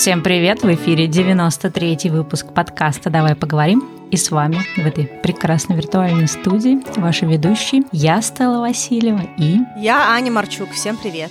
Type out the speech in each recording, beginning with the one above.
Всем привет! В эфире 93-й выпуск подкаста «Давай поговорим». И с вами в этой прекрасной виртуальной студии ваши ведущие я, Стелла Васильева, и... Я, Аня Марчук. Всем привет!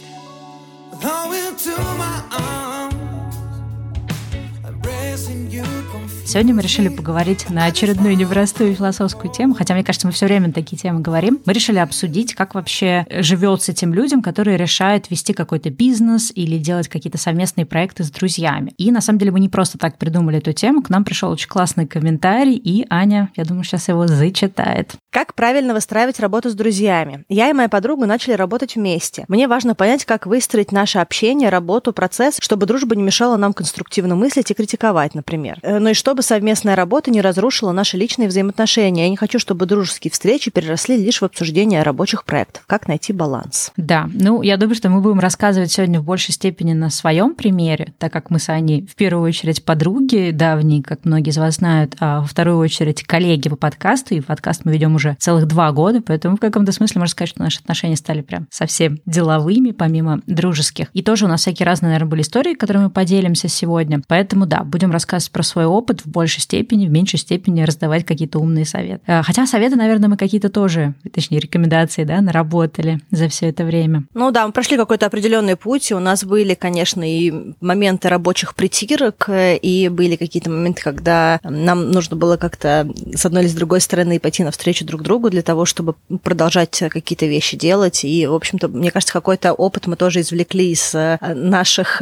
Сегодня мы решили поговорить на очередную непростую философскую тему, хотя, мне кажется, мы все время такие темы говорим. Мы решили обсудить, как вообще живется тем людям, которые решают вести какой-то бизнес или делать какие-то совместные проекты с друзьями. И, на самом деле, мы не просто так придумали эту тему. К нам пришел очень классный комментарий, и Аня, я думаю, сейчас его зачитает. Как правильно выстраивать работу с друзьями? Я и моя подруга начали работать вместе. Мне важно понять, как выстроить наше общение, работу, процесс, чтобы дружба не мешала нам конструктивно мыслить и критиковать, например. Э, ну и чтобы совместная работа не разрушила наши личные взаимоотношения. Я не хочу, чтобы дружеские встречи переросли лишь в обсуждение рабочих проектов. Как найти баланс? Да, ну я думаю, что мы будем рассказывать сегодня в большей степени на своем примере, так как мы с Аней в первую очередь подруги давние, как многие из вас знают, а во вторую очередь коллеги по подкасту, и подкаст мы ведем уже целых два года, поэтому в каком-то смысле можно сказать, что наши отношения стали прям совсем деловыми, помимо дружеских. И тоже у нас всякие разные, наверное, были истории, которыми мы поделимся сегодня. Поэтому да, будем рассказывать про свой опыт в большей степени, в меньшей степени раздавать какие-то умные советы. Э, хотя советы, наверное, мы какие-то тоже, точнее, рекомендации, да, наработали за все это время. Ну да, мы прошли какой-то определенный путь, и у нас были, конечно, и моменты рабочих притирок, э, и были какие-то моменты, когда нам нужно было как-то с одной или с другой стороны пойти навстречу друг другу для того, чтобы продолжать какие-то вещи делать. И, в общем-то, мне кажется, какой-то опыт мы тоже извлекли из э, наших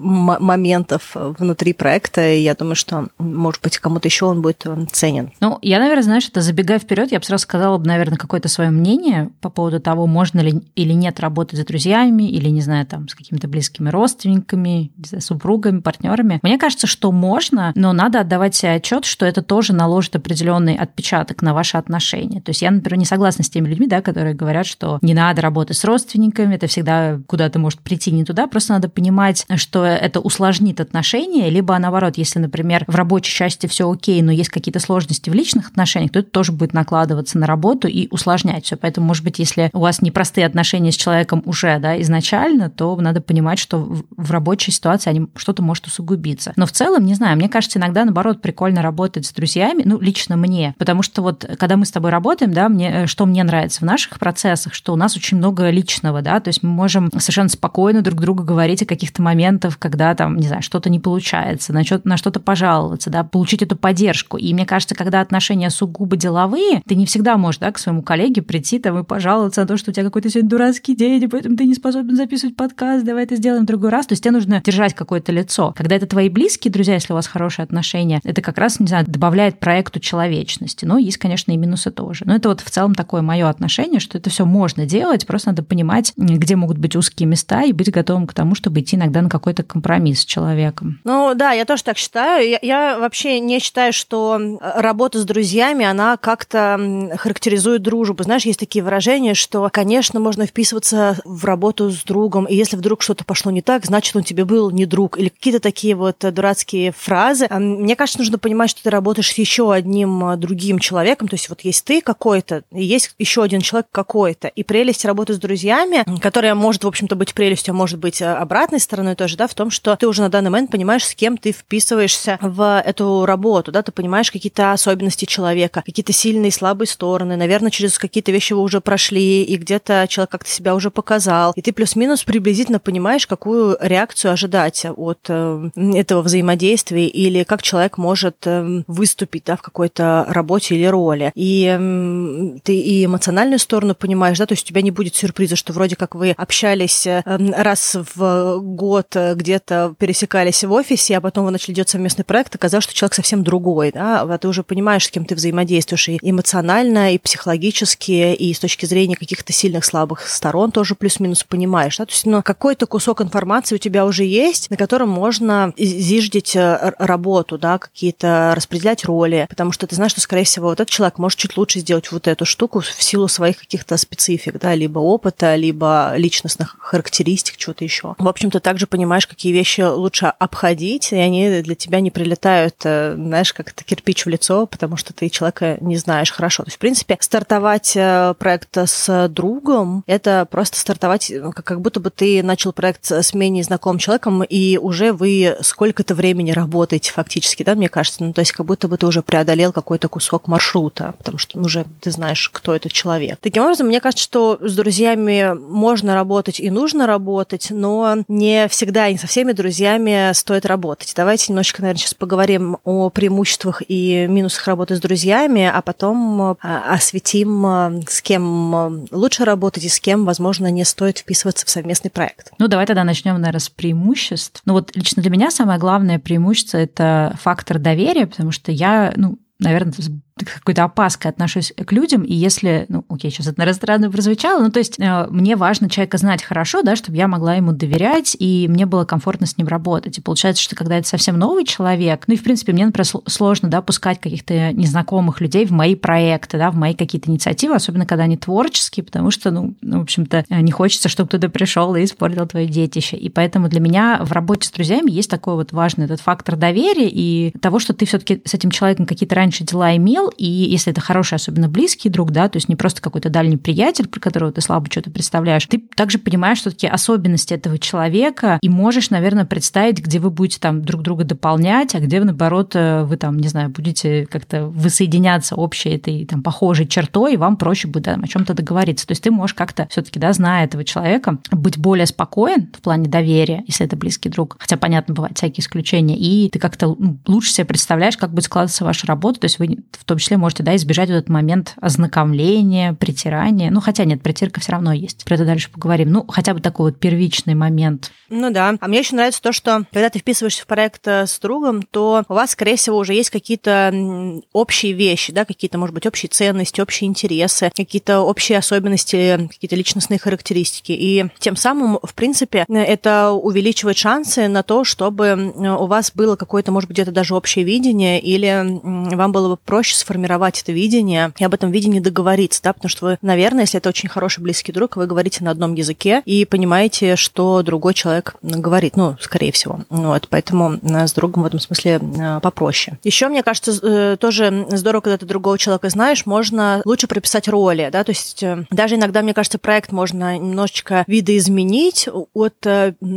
моментов внутри проекта. И я думаю, что, может быть, кому-то еще он будет э, ценен. Ну, я, наверное, знаешь, это забегая вперед, я бы сразу сказала бы, наверное, какое-то свое мнение по поводу того, можно ли или нет работать с друзьями, или, не знаю, там, с какими-то близкими родственниками, супругами, партнерами. Мне кажется, что можно, но надо отдавать себе отчет, что это тоже наложит определенный отпечаток на ваши отношения. То есть я, например, не согласна с теми людьми, да, которые говорят, что не надо работать с родственниками, это всегда куда-то может прийти не туда, просто надо понимать, что это усложнит отношения, либо наоборот, если, например, в рабочей части все окей, но есть какие-то сложности в личных отношениях, то это тоже будет накладываться на работу и усложнять все. Поэтому, может быть, если у вас непростые отношения с человеком уже да, изначально, то надо понимать, что в рабочей ситуации они, что-то может усугубиться. Но в целом, не знаю, мне кажется, иногда, наоборот, прикольно работать с друзьями, ну, лично мне, потому что вот, когда мы с тобой работаем, да, мне, э, что мне нравится в наших процессах, что у нас очень много личного, да, то есть мы можем совершенно спокойно друг другу говорить о каких-то моментах, когда там, не знаю, что-то не получается, на что-то, на что-то пожаловаться, да, получить эту поддержку. И мне кажется, когда отношения сугубо деловые, ты не всегда можешь, да, к своему коллеге прийти там и пожаловаться на то, что у тебя какой-то сегодня дурацкий день, и поэтому ты не способен записывать подкаст, давай это сделаем в другой раз. То есть тебе нужно держать какое-то лицо. Когда это твои близкие друзья, если у вас хорошие отношения, это как раз, не знаю, добавляет проекту человечности. Но есть, конечно, и минусы тоже. Но это вот в целом такое мое отношение, что это все можно делать, просто надо понимать, где могут быть узкие места и быть готовым к тому, чтобы идти иногда на какой-то компромисс с человеком. Ну да, я тоже так считаю. Я, я вообще не считаю, что работа с друзьями, она как-то характеризует дружбу. Знаешь, есть такие выражения, что, конечно, можно вписываться в работу с другом, и если вдруг что-то пошло не так, значит, он тебе был не друг. Или какие-то такие вот дурацкие фразы. Мне кажется, нужно понимать, что ты работаешь с еще одним другим человеком. То есть вот есть ты какой-то, есть еще один человек какой-то. И прелесть работы с друзьями, которая может, в общем-то, быть прелестью, а может быть обратной стороной тоже, да, в том, что ты уже на данный момент понимаешь, с кем ты вписываешься в эту работу, да, ты понимаешь какие-то особенности человека, какие-то сильные и слабые стороны, наверное, через какие-то вещи вы уже прошли, и где-то человек как-то себя уже показал, и ты плюс-минус приблизительно понимаешь, какую реакцию ожидать от э, этого взаимодействия или как человек может э, выступить, да, в какой-то работе или роли. И э, ты и эмоциональную сторону понимаешь, да, то есть у тебя не будет сюрприза, что вроде как вы общались э, раз в год, э, где-то пересекались в офисе, а потом вы начали делать совместный проект, оказалось, что человек совсем другой, да, а ты уже понимаешь, с кем ты взаимодействуешь и эмоционально, и психологически, и с точки зрения каких-то сильных, слабых сторон тоже плюс-минус понимаешь, да, то есть, ну, какой-то кусок информации у тебя уже есть, на котором можно зиждить э, работу, да, какие-то распределять роли, потому что ты знаешь, что, скорее всего, вот этот человек может чуть лучше сделать вот эту штуку в силу своих каких-то специфик, да, либо опыта, либо личностных характеристик, чего-то еще. В общем-то, также понимаешь, какие вещи лучше обходить, и они они для тебя не прилетают, э, знаешь, как это кирпич в лицо, потому что ты человека не знаешь хорошо. То есть, в принципе, стартовать э, проект с другом, это просто стартовать, э, как будто бы ты начал проект с менее знакомым человеком, и уже вы сколько-то времени работаете фактически, да, мне кажется. Ну, то есть, как будто бы ты уже преодолел какой-то кусок маршрута, потому что уже ты знаешь, кто этот человек. Таким образом, мне кажется, что с друзьями можно работать и нужно работать, но не всегда не со всеми друзьями стоит работать. Давайте немножечко, наверное, сейчас поговорим о преимуществах и минусах работы с друзьями, а потом а, осветим, а, с кем а, лучше работать и с кем, возможно, не стоит вписываться в совместный проект. Ну, давай тогда начнем, наверное, с преимуществ. Ну, вот лично для меня самое главное преимущество – это фактор доверия, потому что я, ну, наверное, какой-то опаской отношусь к людям, и если, ну, окей, сейчас это, наверное, странно прозвучало, ну, то есть э, мне важно человека знать хорошо, да, чтобы я могла ему доверять, и мне было комфортно с ним работать. И получается, что когда это совсем новый человек, ну, и, в принципе, мне, например, сложно, да, пускать каких-то незнакомых людей в мои проекты, да, в мои какие-то инициативы, особенно когда они творческие, потому что, ну, ну в общем-то, не хочется, чтобы кто-то пришел и испортил твое детище. И поэтому для меня в работе с друзьями есть такой вот важный этот фактор доверия и того, что ты все таки с этим человеком какие-то раньше дела имел, дел, и если это хороший, особенно близкий друг, да, то есть не просто какой-то дальний приятель, про которого ты слабо что-то представляешь, ты также понимаешь, что такие особенности этого человека, и можешь, наверное, представить, где вы будете там друг друга дополнять, а где, наоборот, э, вы там, не знаю, будете как-то высоединяться общей этой там похожей чертой, и вам проще будет да, о чем-то договориться. То есть ты можешь как-то все-таки, да, зная этого человека, быть более спокоен в плане доверия, если это близкий друг. Хотя, понятно, бывают всякие исключения. И ты как-то ну, лучше себе представляешь, как будет складываться ваша работа. То есть вы в том том числе можете да, избежать вот этот момент ознакомления, притирания. Ну, хотя нет, притирка все равно есть. Про это дальше поговорим. Ну, хотя бы такой вот первичный момент. Ну да. А мне еще нравится то, что когда ты вписываешься в проект э, с другом, то у вас, скорее всего, уже есть какие-то общие вещи, да, какие-то, может быть, общие ценности, общие интересы, какие-то общие особенности, какие-то личностные характеристики. И тем самым, в принципе, это увеличивает шансы на то, чтобы у вас было какое-то, может быть, где-то даже общее видение, или вам было бы проще сформировать это видение и об этом видении договориться, да, потому что вы, наверное, если это очень хороший близкий друг, вы говорите на одном языке и понимаете, что другой человек говорит, ну, скорее всего. Вот, поэтому э, с другом в этом смысле э, попроще. Еще, мне кажется, э, тоже здорово, когда ты другого человека знаешь, можно лучше прописать роли, да, то есть даже иногда, мне кажется, проект можно немножечко видоизменить от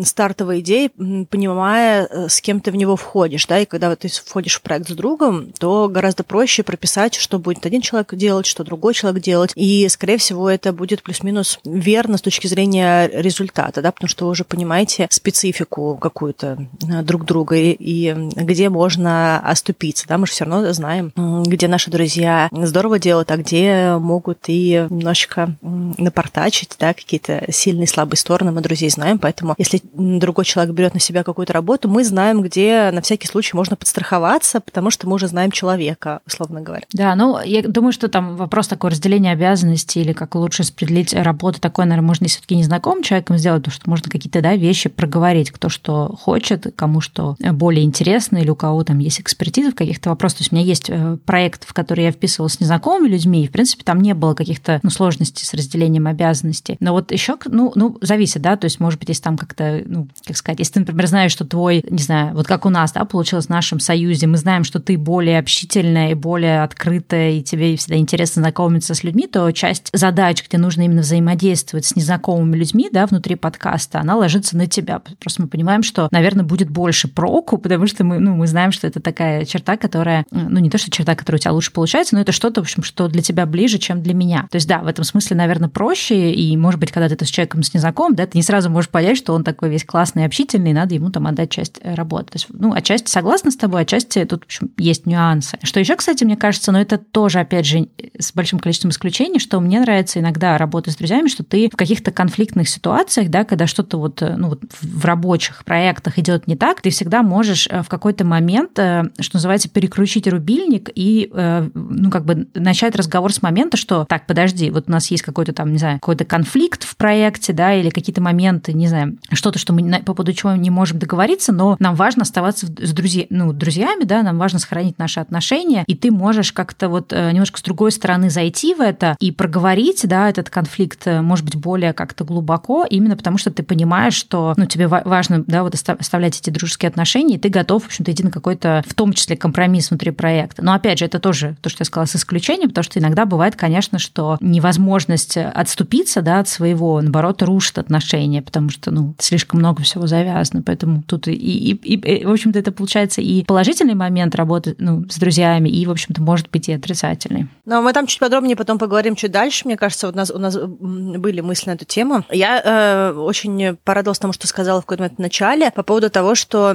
стартовой идеи, понимая, с кем ты в него входишь, да, и когда ты входишь в проект с другом, то гораздо проще прописать, что будет один человек делать, что другой человек делать. И, скорее всего, это будет плюс-минус верно с точки зрения результата, да, потому что вы уже понимаете специфику какую-то э, друг друга и, и где можно оступиться. Да, мы же все равно знаем, где наши друзья здорово делают, а где могут и немножечко напортачить, да, какие-то сильные слабые стороны мы друзей знаем, поэтому если другой человек берет на себя какую-то работу, мы знаем, где на всякий случай можно подстраховаться, потому что мы уже знаем человека, условно говоря. Да, ну, я думаю, что там вопрос такой разделения обязанностей или как лучше распределить работу такой, наверное, можно все таки незнакомым человеком сделать, потому что можно какие-то да, вещи проговорить, кто что хочет, кому что более интересно, или у кого там есть экспертиза в каких-то вопросах. То есть у меня есть э, проект, в который я вписывалась с незнакомыми людьми, и, в принципе, там не было каких-то ну, сложностей с разделением обязанностей. Но вот еще, ну, ну, зависит, да, то есть, может быть, если там как-то, ну, как сказать, если ты, например, знаешь, что твой, не знаю, вот как у нас, да, получилось в нашем союзе, мы знаем, что ты более общительная и более открытая, и тебе всегда интересно знакомиться с людьми, то часть задач, где нужно именно взаимодействовать с незнакомыми людьми, да, внутри подкаста, она ложится на тебя. Просто мы понимаем, что, наверное, будет больше проку, потому что мы, ну, мы знаем, что это такая черта, которая, ну, не то, что черта, которая у тебя лучше получается, но это что-то, в общем, что для тебя ближе, чем для меня. То есть, да, в этом смысле, наверное, проще, и, может быть, когда ты с человеком с незнакомым, да, ты не сразу можешь понять, что он такой весь классный общительный, и надо ему там отдать часть работы. То есть, ну, отчасти согласна с тобой, отчасти тут, в общем, есть нюансы. Что еще, кстати, мне кажется, но это тоже, опять же, с большим количеством исключений, что мне нравится иногда работать с друзьями, что ты в каких-то конфликтных ситуациях, да, когда что-то вот, э, ну, вот в рабочих проектах идет не так, ты всегда можешь э, в какой-то момент, э, что называется, переключить рубильник и, ну, как бы начать разговор с момента, что так, подожди, вот у нас есть какой-то там, не знаю, какой-то конфликт в проекте, да, или какие-то моменты, не знаю, что-то, что мы по поводу чего не можем договориться, но нам важно оставаться с друзьями, ну, друзьями, да, нам важно сохранить наши отношения, и ты можешь можешь как-то вот э, немножко с другой стороны зайти в это и проговорить, да, этот конфликт, э, может быть, более как-то глубоко, именно потому что ты понимаешь, что, ну, тебе важно, да, вот оставлять эти дружеские отношения, и ты готов, в общем-то, идти на какой-то, в том числе, компромисс внутри проекта. Но, опять же, это тоже то, что я сказала, с исключением, потому что иногда бывает, конечно, что невозможность отступиться, да, от своего, наоборот, рушит отношения, потому что, ну, слишком много всего завязано, поэтому тут и, и, и, в общем-то, это получается и положительный момент работы, ну, с друзьями, и, в общем-то, может быть и отрицательный. Но мы там чуть подробнее потом поговорим чуть дальше. Мне кажется, вот у нас, у нас были мысли на эту тему. Я э, очень порадовалась тому, что сказала в какой-то момент в начале по поводу того, что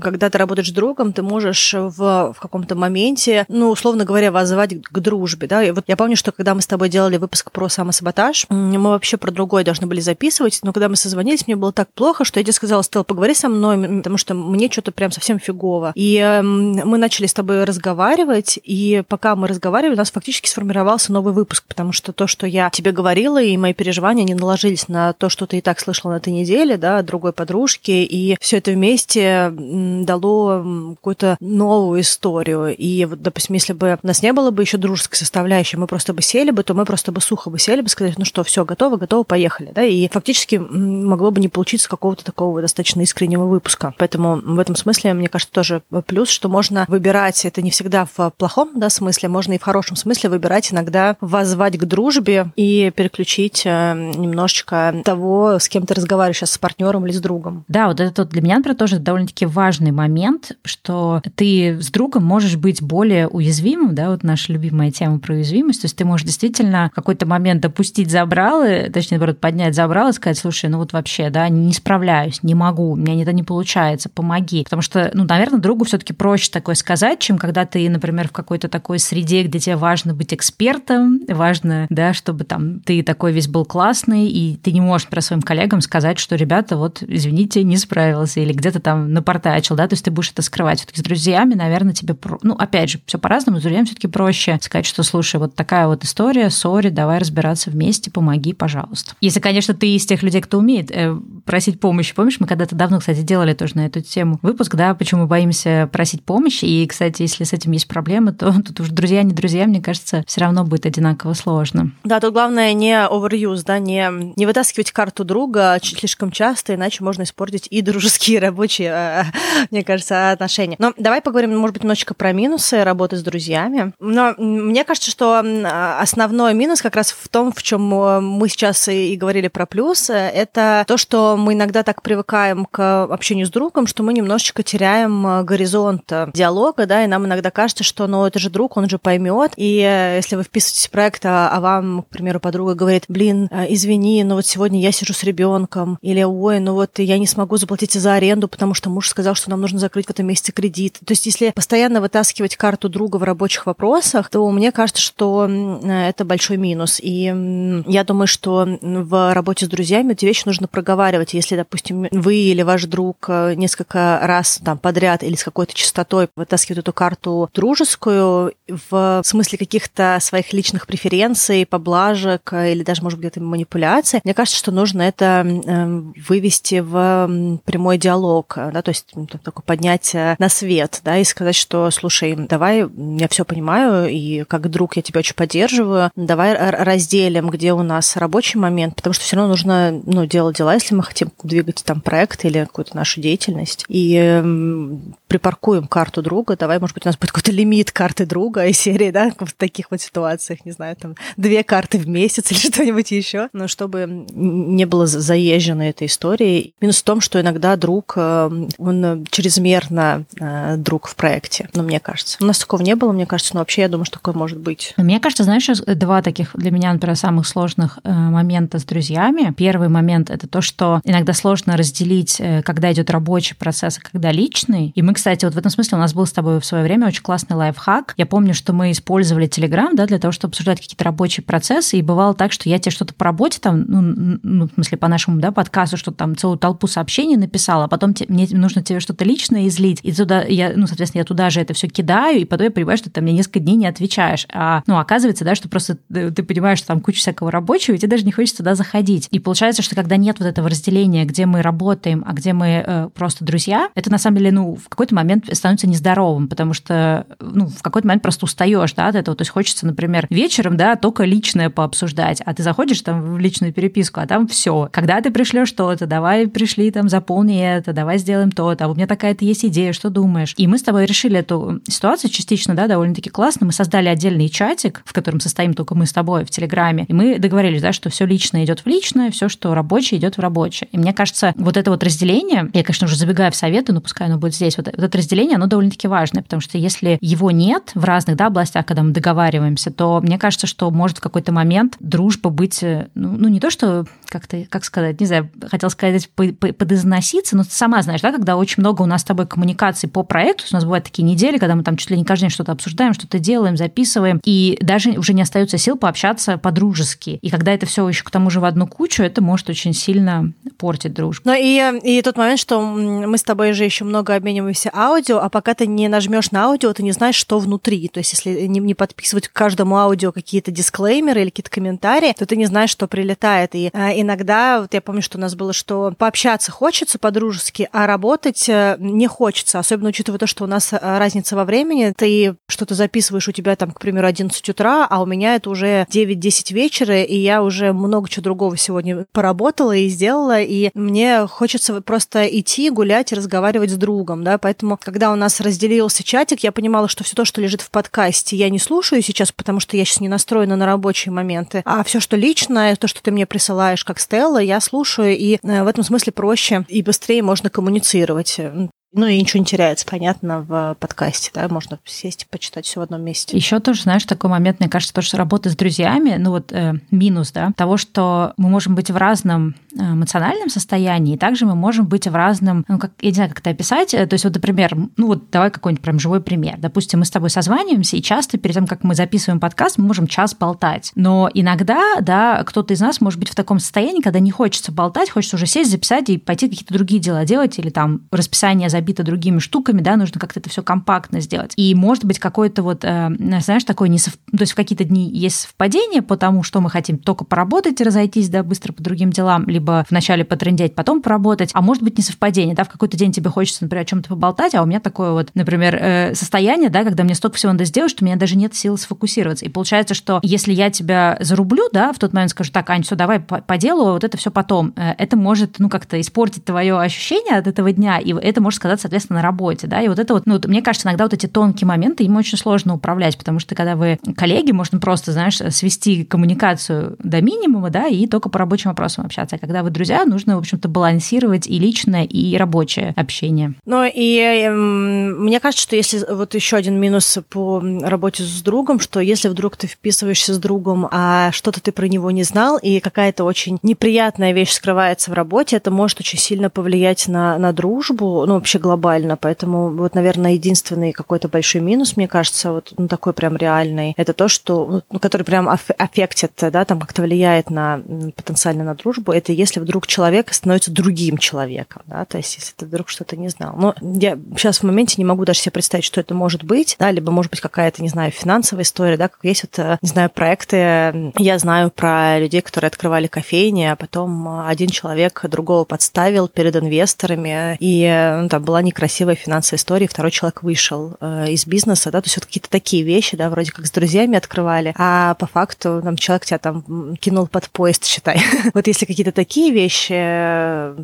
когда ты работаешь с другом, ты можешь в, в каком-то моменте, ну, условно говоря, вызывать к дружбе, да. И вот я помню, что когда мы с тобой делали выпуск про самосаботаж, мы вообще про другое должны были записывать, но когда мы созвонились, мне было так плохо, что я тебе сказала, Стелла, поговори со мной, потому что мне что-то прям совсем фигово. И э, мы начали с тобой разговаривать, и пока мы разговаривали, у нас фактически сформировался новый выпуск, потому что то, что я тебе говорила, и мои переживания, не наложились на то, что ты и так слышала на этой неделе, да, от другой подружки, и все это вместе дало какую-то новую историю. И вот, допустим, если бы у нас не было бы еще дружеской составляющей, мы просто бы сели бы, то мы просто бы сухо бы сели бы, сказать, ну что, все, готово, готово, поехали, да, и фактически могло бы не получиться какого-то такого достаточно искреннего выпуска. Поэтому в этом смысле, мне кажется, тоже плюс, что можно выбирать, это не всегда в плохом да, смысле, можно и в хорошем смысле выбирать иногда возвать к дружбе и переключить э, немножечко того, с кем ты разговариваешь сейчас, с партнером или с другом. Да, вот это для меня, например, тоже довольно-таки важный момент, что ты с другом можешь быть более уязвимым, да, вот наша любимая тема про уязвимость, то есть ты можешь действительно в какой-то момент опустить забралы, точнее, наоборот, поднять забралы и сказать, слушай, ну вот вообще, да, не справляюсь, не могу, у меня это не получается, помоги. Потому что, ну, наверное, другу все таки проще такое сказать, чем когда ты, например, в какой-то такой среде, где тебе важно быть экспертом, важно, да, чтобы там ты такой весь был классный, и ты не можешь про своим коллегам сказать, что, ребята, вот, извините, не справился, или где-то там напортачил, да, то есть ты будешь это скрывать. Все-таки с друзьями, наверное, тебе, ну, опять же, все по-разному, с друзьями все-таки проще сказать, что, слушай, вот такая вот история, сори, давай разбираться вместе, помоги, пожалуйста. Если, конечно, ты из тех людей, кто умеет э, просить помощи. Помнишь, мы когда-то давно, кстати, делали тоже на эту тему выпуск, да, почему мы боимся просить помощи. И, кстати, если с этим есть проблемы, то тут уже друзья, не друзья, мне кажется, все равно будет одинаково сложно. Да, тут главное не overuse, да, не, не вытаскивать карту друга слишком часто, иначе можно испортить и дружеские, и рабочие, а, мне кажется, отношения. Но давай поговорим, может быть, немножечко про минусы работы с друзьями. Но мне кажется, что основной минус как раз в том, в чем мы сейчас и говорили про плюс, это то, что мы иногда так привыкаем к общению с другом, что мы немножечко теряем э, горизонт э, диалога, да, и нам иногда кажется, что, ну, это же друг, он же поймет. И э, если вы вписываетесь в проект, а, а вам, к примеру, подруга говорит, блин, извини, но вот сегодня я сижу с ребенком, или, ой, ну вот я не смогу заплатить за аренду, потому что муж сказал, что нам нужно закрыть в этом месяце кредит. То есть, если постоянно вытаскивать карту друга в рабочих вопросах, то мне кажется, что это большой минус. И я думаю, что в работе с друзьями эти вещи нужно проговаривать если, допустим, вы или ваш друг э, несколько раз там подряд или с какой-то частотой вытаскивает эту карту дружескую в смысле каких-то своих личных преференций, поблажек э, или даже, может быть, где-то манипуляций, мне кажется, что нужно это эм, вывести в прямой диалог, э, да, то есть такое поднять на свет, да, и сказать, что, слушай, давай, я все понимаю, и как друг я тебя очень поддерживаю, давай разделим, где у нас рабочий момент, потому что все равно нужно, ну, делать дела, если мы хотим двигать там проект или какую-то нашу деятельность. И э, припаркуем карту друга. Давай, может быть, у нас будет какой-то лимит карты друга и серии, да, в таких вот ситуациях, не знаю, там две карты в месяц или что-нибудь еще, но чтобы не было заезжено этой историей. Минус в том, что иногда друг, э, он чрезмерно э, друг в проекте, ну, мне кажется. У нас такого не было, мне кажется, но вообще я думаю, что такое может быть. Мне кажется, знаешь, два таких для меня, например, самых сложных э, момента с друзьями. Первый момент — это то, что иногда сложно разделить, э, когда идет рабочий процесс, а когда личный. И мы, кстати, вот в этом смысле у нас был с тобой в свое время очень классный лайфхак. Я помню, что мы использовали Telegram, да, для того, чтобы обсуждать какие-то рабочие процессы, и бывало так, что я тебе что-то по работе там, ну, ну в смысле, по нашему, да, подкасту, что там целую толпу сообщений написала, а потом те, мне нужно тебе что-то личное излить, и туда я, ну, соответственно, я туда же это все кидаю, и потом я понимаю, что ты мне несколько дней не отвечаешь. А, ну, оказывается, да, что просто ты, ты понимаешь, что там куча всякого рабочего, и тебе даже не хочется туда заходить. И получается, что когда нет вот этого разделения где мы работаем, а где мы э, просто друзья, это на самом деле, ну, в какой-то момент становится нездоровым, потому что, ну, в какой-то момент просто устаешь, да, от этого. То есть хочется, например, вечером, да, только личное пообсуждать, а ты заходишь там в личную переписку, а там все. Когда ты пришлешь что-то, давай пришли, там, заполни это, давай сделаем то-то, а у меня такая-то есть идея, что думаешь? И мы с тобой решили эту ситуацию частично, да, довольно-таки классно. Мы создали отдельный чатик, в котором состоим только мы с тобой в Телеграме, и мы договорились, да, что все личное идет в личное, все, что рабочее, идет в рабочее. И мне кажется, вот это вот разделение, я, конечно, уже забегаю в советы, но пускай оно будет здесь, вот, вот это разделение, оно довольно-таки важное, потому что если его нет в разных да, областях, когда мы договариваемся, то мне кажется, что может в какой-то момент дружба быть, э, ну, ну не то, что как-то, как сказать, не знаю, хотел сказать, подизноситься, но ты сама знаешь, да, когда очень много у нас с тобой коммуникаций по проекту, у нас бывают такие недели, когда мы там чуть ли не каждый день что-то обсуждаем, что-то делаем, записываем, и даже уже не остается сил пообщаться по-дружески. И когда это все еще к тому же в одну кучу, это может очень сильно портить дружбу. Ну и, и тот момент, что мы с тобой же еще много обмениваемся аудио, а пока ты не нажмешь на аудио, ты не знаешь, что внутри. То есть если не, не подписывать к каждому аудио какие-то дисклеймеры или какие-то комментарии, то ты не знаешь, что прилетает. И а, иногда, вот я помню, что у нас было, что пообщаться хочется по-дружески, а работать э, не хочется, особенно учитывая то, что у нас э, разница во времени. Ты что-то записываешь, у тебя там, к примеру, 11 утра, а у меня это уже 9-10 вечера, и я уже много чего другого сегодня поработала и сделала, и мне хочется просто идти, гулять и разговаривать с другом, да, поэтому, когда у нас разделился чатик, я понимала, что все то, что лежит в подкасте, я не слушаю сейчас, потому что я сейчас не настроена на рабочие моменты, а все, что личное, то, что ты мне присылаешь как Стелла, я слушаю, и э, в этом смысле проще и быстрее можно коммуницировать. Ну и ничего не теряется, понятно, в подкасте, да, можно сесть и почитать все в одном месте. Еще тоже, знаешь, такой момент, мне кажется, то, что работа с друзьями, ну вот э, минус, да, того, что мы можем быть в разном э, эмоциональном состоянии, и также мы можем быть в разном, ну, как, я не знаю, как это описать, э, то есть вот, например, ну вот давай какой-нибудь прям живой пример. Допустим, мы с тобой созваниваемся, и часто перед тем, как мы записываем подкаст, мы можем час болтать. Но иногда, да, кто-то из нас может быть в таком состоянии, когда не хочется болтать, хочется уже сесть, записать и пойти какие-то другие дела делать, или там расписание забито другими штуками, да, нужно как-то это все компактно сделать. И может быть какой-то вот, э, знаешь, такой несов... то есть в какие-то дни есть совпадение по тому, что мы хотим только поработать и разойтись, да, быстро по другим делам, либо вначале потрендеть, потом поработать, а может быть не совпадение, да, в какой-то день тебе хочется, например, о чем-то поболтать, а у меня такое вот, например, э, состояние, да, когда мне столько всего надо сделать, что у меня даже нет сил сфокусироваться. И получается, что если я тебя зарублю, да, в тот момент скажу, так, Ань, все, давай по, по делу, а вот это все потом, э, это может, ну, как-то испортить твое ощущение от этого дня, и это может сказать, соответственно, на работе, да, и вот это вот, ну, мне кажется, иногда вот эти тонкие моменты, им очень сложно управлять, потому что когда вы коллеги, можно просто, знаешь, свести коммуникацию до минимума, да, и только по рабочим вопросам общаться, а когда вы друзья, нужно, в общем-то, балансировать и личное, и рабочее общение. Ну, и э, мне кажется, что если вот еще один минус по работе с другом, что если вдруг ты вписываешься с другом, а что-то ты про него не знал, и какая-то очень неприятная вещь скрывается в работе, это может очень сильно повлиять на, на дружбу, ну, вообще глобально поэтому вот, наверное, единственный какой-то большой минус, мне кажется, вот ну, такой прям реальный, это то, что, ну, который прям аффектит, да, там как-то влияет на потенциально на дружбу, это если вдруг человек становится другим человеком, да, то есть если ты вдруг что-то не знал. Но я сейчас в моменте не могу даже себе представить, что это может быть, да, либо может быть какая-то, не знаю, финансовая история, да, как есть вот, э, не знаю, проекты, я знаю про людей, которые открывали кофейни, а потом один человек другого подставил перед инвесторами, и ну, там была не красивая финансовая история, второй человек вышел э, из бизнеса, да, то есть вот какие-то такие вещи, да, вроде как с друзьями открывали, а по факту там человек тебя там кинул под поезд, считай. вот если какие-то такие вещи,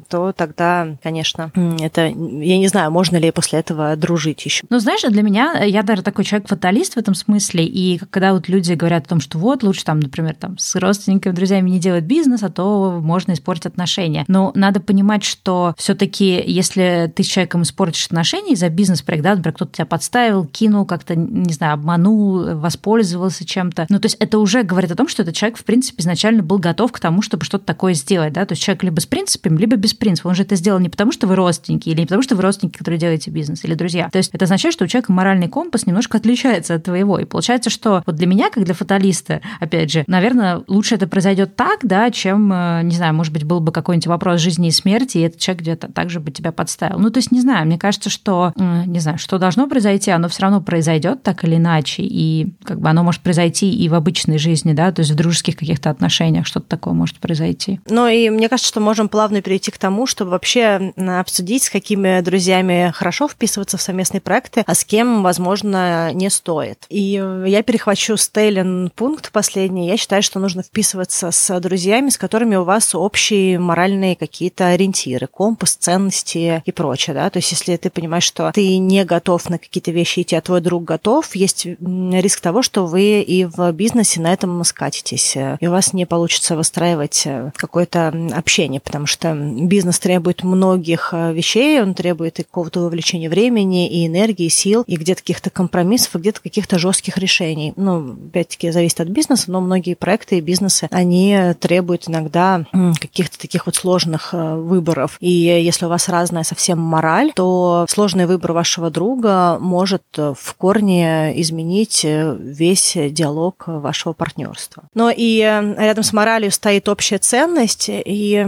то тогда, конечно, это, я не знаю, можно ли после этого дружить еще. Ну, знаешь, для меня, я даже такой человек-фаталист в этом смысле, и когда вот люди говорят о том, что вот лучше там, например, там с родственниками, друзьями не делать бизнес, а то можно испортить отношения. Но надо понимать, что все таки если ты с человеком испортишь портишь отношения из-за бизнес-проекта, да, например, кто-то тебя подставил, кинул, как-то, не знаю, обманул, воспользовался чем-то. Ну, то есть это уже говорит о том, что этот человек, в принципе, изначально был готов к тому, чтобы что-то такое сделать, да, то есть человек либо с принципами, либо без принципов. Он же это сделал не потому, что вы родственники, или не потому, что вы родственники, которые делаете бизнес, или друзья. То есть это означает, что у человека моральный компас немножко отличается от твоего. И получается, что вот для меня, как для фаталиста, опять же, наверное, лучше это произойдет так, да, чем, э, не знаю, может быть, был бы какой-нибудь вопрос жизни и смерти, и этот человек где-то также бы тебя подставил. Ну, то есть, не знаю, мне кажется, что, не знаю, что должно произойти, оно все равно произойдет так или иначе, и как бы оно может произойти и в обычной жизни, да, то есть в дружеских каких-то отношениях что-то такое может произойти. Ну и мне кажется, что можем плавно перейти к тому, чтобы вообще обсудить, с какими друзьями хорошо вписываться в совместные проекты, а с кем, возможно, не стоит. И я перехвачу Стейлин пункт последний. Я считаю, что нужно вписываться с друзьями, с которыми у вас общие моральные какие-то ориентиры, компас, ценности и прочее, да, то есть если ты понимаешь, что ты не готов на какие-то вещи идти, а твой друг готов, есть риск того, что вы и в бизнесе на этом скатитесь, и у вас не получится выстраивать э, какое-то общение, потому что бизнес требует многих э, вещей, он требует и какого-то вовлечения времени, и энергии, и сил, и где-то каких-то компромиссов, и где-то каких-то жестких решений. Ну, опять-таки, зависит от бизнеса, но многие проекты и бизнесы, они требуют иногда каких-то таких вот сложных э, выборов. И если у вас разная совсем мораль, то сложный выбор вашего друга может в корне изменить весь диалог вашего партнерства. Но и рядом с моралью стоит общая ценность, и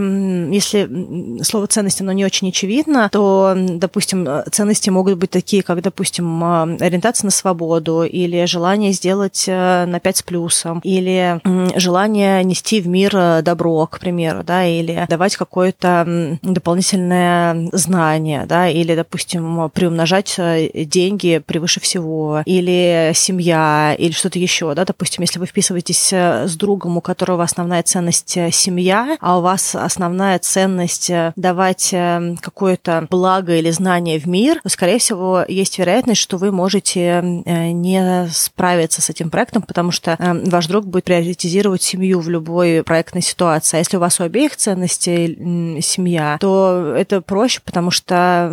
если слово ценность, оно не очень очевидно, то, допустим, ценности могут быть такие, как, допустим, ориентация на свободу или желание сделать э, на 5 с плюсом, или желание нести в мир э, добро, к примеру, да, или давать какое-то дополнительное знание, да, или, допустим, приумножать э, деньги превыше всего, или семья, или что-то еще, да, допустим, если вы вписываетесь с другом, у которого основная ценность семья, а у вас основная ценность давать какое-то благо или знание в мир, то, скорее всего, есть вероятность, что вы можете не справиться с этим проектом, потому что ваш друг будет приоритизировать семью в любой проектной ситуации. А если у вас у обеих ценностей семья, то это проще, потому что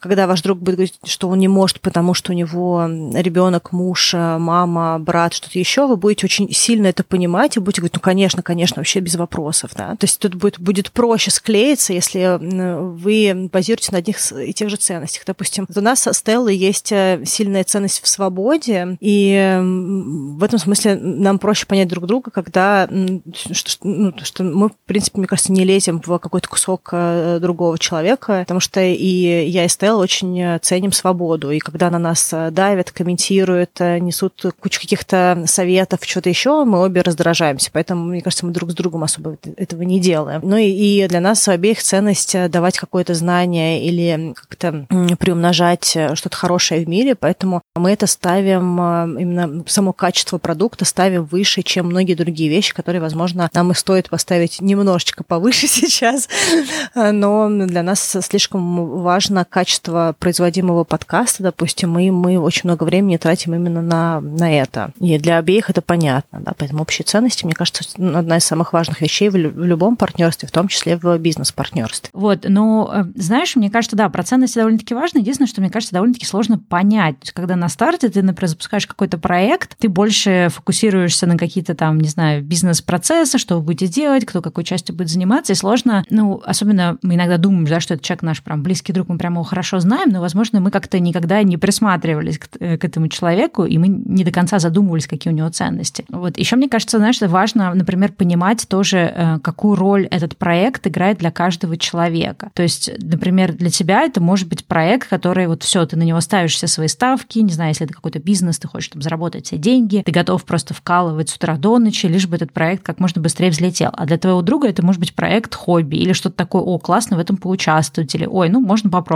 когда ваш друг будет говорить, что он не может, потому что у него ребенок, муж, мама, брат, что-то еще, вы будете очень сильно это понимать и будете говорить, ну, конечно, конечно, вообще без вопросов, да. То есть тут будет, будет проще склеиться, если вы базируетесь на одних и тех же ценностях. Допустим, у нас с Стеллой есть э, сильная ценность в свободе, и в этом смысле нам проще понять друг друга, когда что, ну, что мы, в принципе, мне кажется, не лезем в какой-то кусок э, другого человека, потому что и я, и Стелла очень ценим свободу, и когда на нас давят, комментируют, э, несут кучу каких-то советов, что-то еще, мы обе раздражаемся, поэтому, мне кажется, мы друг с другом особо этого не делаем. Ну и, и для нас обеих ценность давать какое-то знание или как-то приумножать что-то хорошее в мире, поэтому мы это ставим, э, именно само качество продукта ставим выше, чем многие другие вещи, которые, возможно, нам и стоит поставить немножечко повыше сейчас, но для нас слишком важно качество производимого подкаста, допустим, и мы очень много времени тратим именно на, на это. И для обеих это понятно, да, поэтому общие ценности, мне кажется, одна из самых важных вещей в, любом партнерстве, в том числе в бизнес-партнерстве. Вот, но, э, знаешь, мне кажется, да, про ценности довольно-таки важно. Единственное, что, мне кажется, довольно-таки сложно понять. То есть, когда на старте ты, например, запускаешь какой-то проект, ты больше фокусируешься на какие-то там, не знаю, бизнес-процессы, что вы будете делать, кто какой частью будет заниматься, и сложно, ну, особенно мы иногда думаем, да, что это человек наш прям близкий друг, мы прямо его хорошо знаем, но, возможно, мы как-то никогда не присматривались к, э, к этому человеку, и мы не до конца задумывались, какие у него ценности. Вот. Еще мне кажется, знаешь, важно, например, понимать тоже, э, какую роль этот проект играет для каждого человека. То есть, например, для тебя это может быть проект, который вот все, ты на него ставишь все свои ставки, не знаю, если это какой-то бизнес, ты хочешь там заработать все деньги, ты готов просто вкалывать с утра до ночи, лишь бы этот проект как можно быстрее взлетел. А для твоего друга это может быть проект хобби или что-то такое, о, классно в этом поучаствовать, или ой, ну, можно попробовать.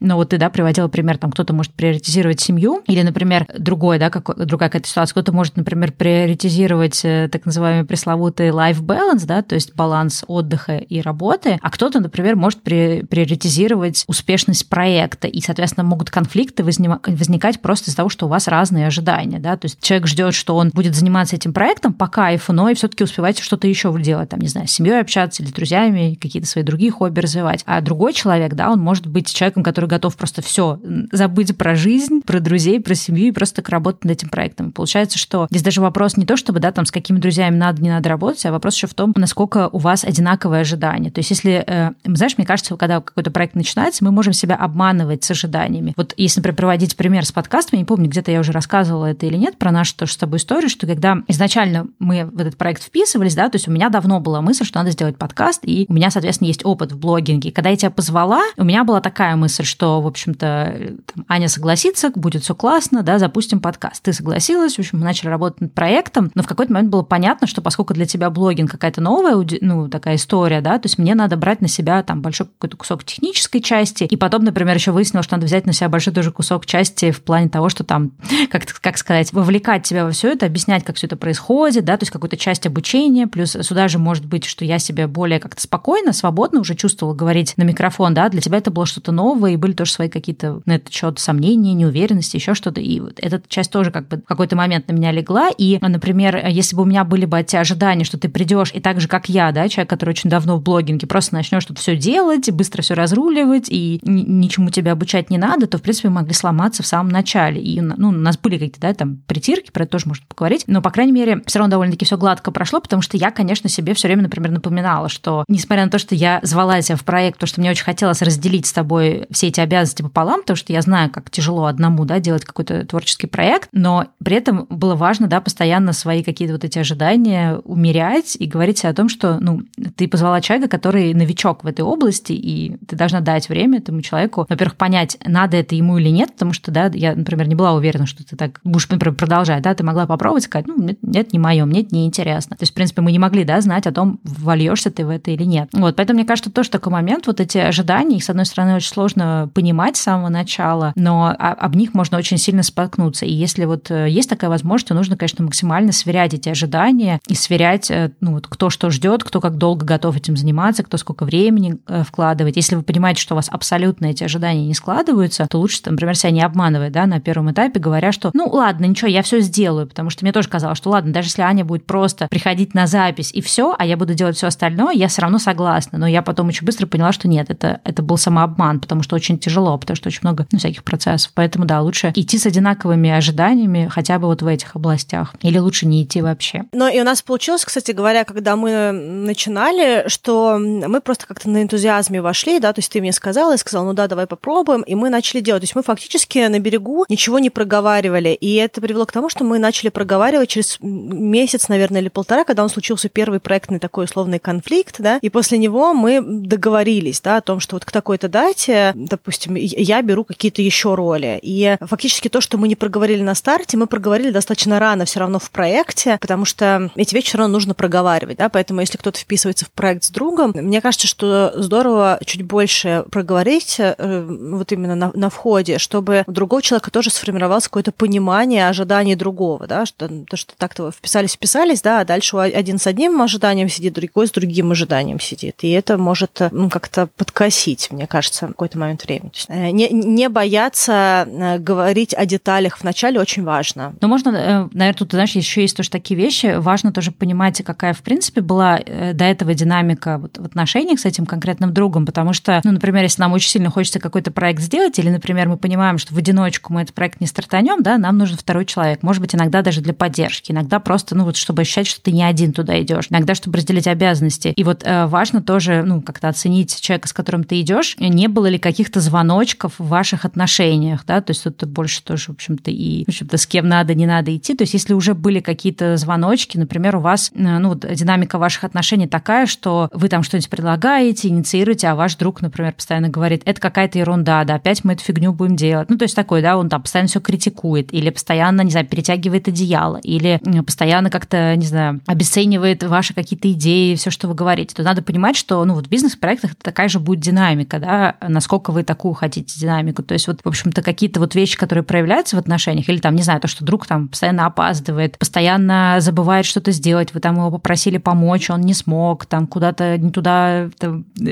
Но вот ты, да, приводила пример, там кто-то может приоритизировать семью, или, например, другой, да, как, другая какая-то ситуация, кто-то может, например, приоритизировать э, так называемый пресловутый life balance, да, то есть баланс отдыха и работы, а кто-то, например, может приоритизировать успешность проекта, и, соответственно, могут конфликты возникать просто из-за того, что у вас разные ожидания, да, то есть человек ждет, что он будет заниматься этим проектом по кайфу, но и все-таки успевать что-то еще делать, там, не знаю, с семьей общаться или друзьями, какие-то свои другие хобби развивать. А другой человек, да, он может быть человеком, который готов просто все забыть про жизнь, про друзей, про семью и просто работать над этим проектом. Получается, что здесь даже вопрос не то, чтобы, да, там, с какими друзьями надо, не надо работать, а вопрос еще в том, насколько у вас одинаковые ожидания. То есть, если, э, знаешь, мне кажется, когда какой-то проект начинается, мы можем себя обманывать с ожиданиями. Вот если, например, проводить пример с подкастом, я не помню, где-то я уже рассказывала это или нет, про нашу тоже с тобой историю, что когда изначально мы в этот проект вписывались, да, то есть у меня давно была мысль, что надо сделать подкаст, и у меня, соответственно, есть опыт в блогинге. Когда я тебя позвала, у меня была такая такая мысль, что, в общем-то, там, Аня согласится, будет все классно, да, запустим подкаст. Ты согласилась, в общем, мы начали работать над проектом, но в какой-то момент было понятно, что поскольку для тебя блогинг какая-то новая, ну, такая история, да, то есть мне надо брать на себя там большой какой-то кусок технической части, и потом, например, еще выяснилось, что надо взять на себя большой тоже кусок части в плане того, что там, как, как сказать, вовлекать тебя во все это, объяснять, как все это происходит, да, то есть какую-то часть обучения, плюс сюда же может быть, что я себе более как-то спокойно, свободно уже чувствовала говорить на микрофон, да, для тебя это было что-то новое, и были тоже свои какие-то на этот счет сомнения, неуверенности, еще что-то, и вот эта часть тоже как бы в какой-то момент на меня легла, и, например, если бы у меня были бы эти ожидания, что ты придешь и так же, как я, да, человек, который очень давно в блогинге, просто начнешь что-то все делать, быстро все разруливать, и ничему тебя обучать не надо, то, в принципе, могли сломаться в самом начале. И ну, у нас были какие-то, да, там, притирки, про это тоже можно поговорить, но, по крайней мере, все равно довольно-таки все гладко прошло, потому что я, конечно, себе все время, например, напоминала, что, несмотря на то, что я звала тебя в проект, то, что мне очень хотелось разделить с тобой все эти обязанности пополам, потому что я знаю, как тяжело одному, да, делать какой-то творческий проект, но при этом было важно, да, постоянно свои какие-то вот эти ожидания умерять и говорить себе о том, что, ну, ты позвала человека, который новичок в этой области, и ты должна дать время этому человеку, во-первых, понять, надо это ему или нет, потому что, да, я, например, не была уверена, что ты так будешь, например, продолжать, да, ты могла попробовать сказать, ну, нет, нет не мое, мне это не интересно. То есть, в принципе, мы не могли, да, знать о том, вольешься ты в это или нет. Вот, поэтому мне кажется, тоже такой момент, вот эти ожидания, их, с одной стороны, очень сложно понимать с самого начала, но об них можно очень сильно споткнуться. И если вот э, есть такая возможность, то нужно, конечно, максимально сверять эти ожидания и сверять, э, ну, вот кто что ждет, кто как долго готов этим заниматься, кто сколько времени э, вкладывает. Если вы понимаете, что у вас абсолютно эти ожидания не складываются, то лучше, например, себя не обманывать, да, на первом этапе, говоря, что, ну, ладно, ничего, я все сделаю, потому что мне тоже казалось, что ладно, даже если Аня будет просто приходить на запись и все, а я буду делать все остальное, я все равно согласна. Но я потом очень быстро поняла, что нет, это, это был самообман, потому что очень тяжело, потому что очень много ну, всяких процессов. Поэтому, да, лучше идти с одинаковыми ожиданиями хотя бы вот в этих областях. Или лучше не идти вообще. Но и у нас получилось, кстати говоря, когда мы начинали, что мы просто как-то на энтузиазме вошли, да, то есть ты мне сказала, я сказала, ну да, давай попробуем, и мы начали делать. То есть мы фактически на берегу ничего не проговаривали, и это привело к тому, что мы начали проговаривать через месяц, наверное, или полтора, когда он случился первый проектный такой условный конфликт, да, и после него мы договорились, да, о том, что вот к такой-то дате, допустим, я беру какие-то еще роли. И фактически то, что мы не проговорили на старте, мы проговорили достаточно рано все равно в проекте, потому что эти вещи все равно нужно проговаривать, да, поэтому если кто-то вписывается в проект с другом, мне кажется, что здорово чуть больше проговорить э, вот именно на, на входе, чтобы у другого человека тоже сформировалось какое-то понимание ожиданий другого, да, что то, что так-то вписались, вписались, да, а дальше один с одним ожиданием сидит, другой с другим ожиданием сидит. И это может ну, как-то подкосить, мне кажется, какой-то момент времени. Есть, э, не, не бояться э, говорить о деталях вначале очень важно. Но можно, наверное, тут, знаешь, еще есть тоже такие вещи. Важно тоже понимать, какая, в принципе, была до этого динамика вот в отношениях с этим конкретным другом, потому что, ну, например, если нам очень сильно хочется какой-то проект сделать, или, например, мы понимаем, что в одиночку мы этот проект не стартанем, да, нам нужен второй человек. Может быть, иногда даже для поддержки, иногда просто, ну, вот чтобы ощущать, что ты не один туда идешь, иногда, чтобы разделить обязанности. И вот э, важно тоже, ну, как-то оценить человека, с которым ты идешь, не было ли каких-то звоночков в ваших отношениях, да, то есть тут больше тоже, в общем-то, и, в общем-то, с кем надо, не надо идти. То есть если уже были какие-то звоночки, например, у вас, э, ну, динамика ваших отношений такая, что вы там что-нибудь предлагаете, инициируете, а ваш друг, например, постоянно говорит, это какая-то ерунда, да, опять мы эту фигню будем делать. Ну, то есть такой, да, он там постоянно все критикует, или постоянно, не знаю, перетягивает одеяло, или постоянно как-то, не знаю, обесценивает ваши какие-то идеи, все, что вы говорите, то надо понимать, что, ну, вот в бизнес-проектах такая же будет динамика, да, насколько вы такую хотите динамику. То есть вот, в общем-то, какие-то вот вещи, которые проявляются в отношениях, или там, не знаю, то, что друг там постоянно опаздывает, постоянно забывает что-то сделать, вы там его попросили помочь, он не смог, там куда-то не туда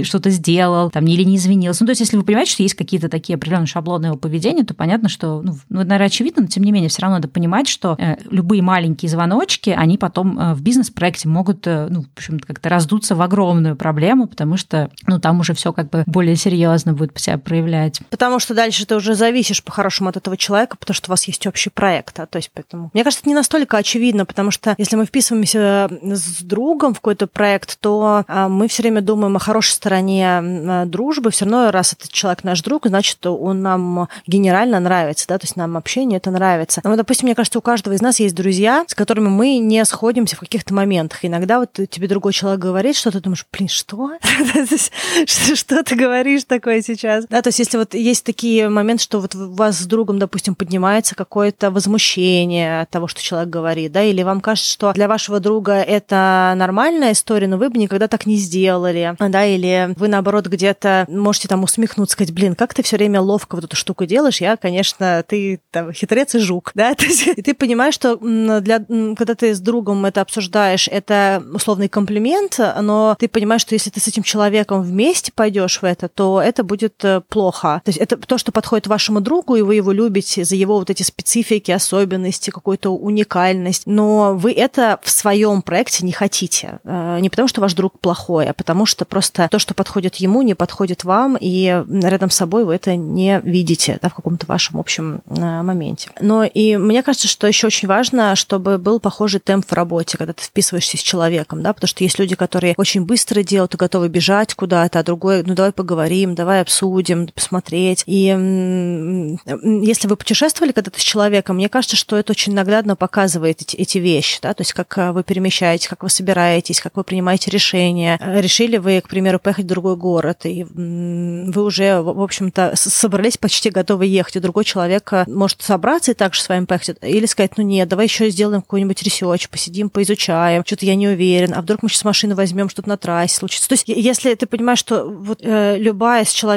что-то сделал, там или не извинился. Ну, то есть, если вы понимаете, что есть какие-то такие определенные шаблоны его поведения, то понятно, что, ну, ну наверное, очевидно, но тем не менее, все равно надо понимать, что э, любые маленькие звоночки, они потом э, в бизнес-проекте могут, э, ну, в общем-то, как-то раздуться в огромную проблему, потому что, ну, там уже все как бы более серьезно будет себя проявлять. Потому что дальше ты уже зависишь по-хорошему от этого человека, потому что у вас есть общий проект. А, то есть, поэтому... Мне кажется, это не настолько очевидно, потому что если мы вписываемся с другом в какой-то проект, то а, мы все время думаем о хорошей стороне а, дружбы. Все равно, раз этот человек наш друг, значит, он нам генерально нравится, да, то есть нам общение это нравится. Но, допустим, мне кажется, у каждого из нас есть друзья, с которыми мы не сходимся в каких-то моментах. Иногда вот тебе другой человек говорит, что ты думаешь, блин, что? Что ты говоришь такое? Происходит сейчас. Да, то есть если вот есть такие моменты, что вот у вас с другом, допустим, поднимается какое-то возмущение от того, что человек говорит, да, или вам кажется, что для вашего друга это нормальная история, но вы бы никогда так не сделали, да, или вы, наоборот, где-то можете там усмехнуться, сказать, блин, как ты все время ловко вот эту штуку делаешь, я, конечно, ты там хитрец и жук, да, и ты понимаешь, что для, когда ты с другом это обсуждаешь, это условный комплимент, но ты понимаешь, что если ты с этим человеком вместе пойдешь в это, то это будет э, плохо. То есть это то, что подходит вашему другу, и вы его любите за его вот эти специфики, особенности, какую-то уникальность, но вы это в своем проекте не хотите. Э, не потому, что ваш друг плохой, а потому что просто то, что подходит ему, не подходит вам, и рядом с собой вы это не видите да, в каком-то вашем общем э, моменте. Но и мне кажется, что еще очень важно, чтобы был похожий темп в работе, когда ты вписываешься с человеком, да, потому что есть люди, которые очень быстро делают и готовы бежать куда-то, а другой, ну давай поговорим, давай обсудим, посмотреть. И если вы путешествовали когда-то с человеком, мне кажется, что это очень наглядно показывает эти, эти вещи, да, то есть как э, вы перемещаетесь, как вы собираетесь, как вы принимаете решения. Решили вы, к примеру, поехать в другой город, и вы уже, в общем-то, собрались почти готовы ехать, и другой человек э, может собраться и также с вами поехать, или сказать, ну нет, давай еще сделаем какой-нибудь research, посидим, поизучаем, что-то я не уверен, а вдруг мы сейчас машину возьмем, что-то на трассе случится. То есть, если ты понимаешь, что вот э, любая с человеком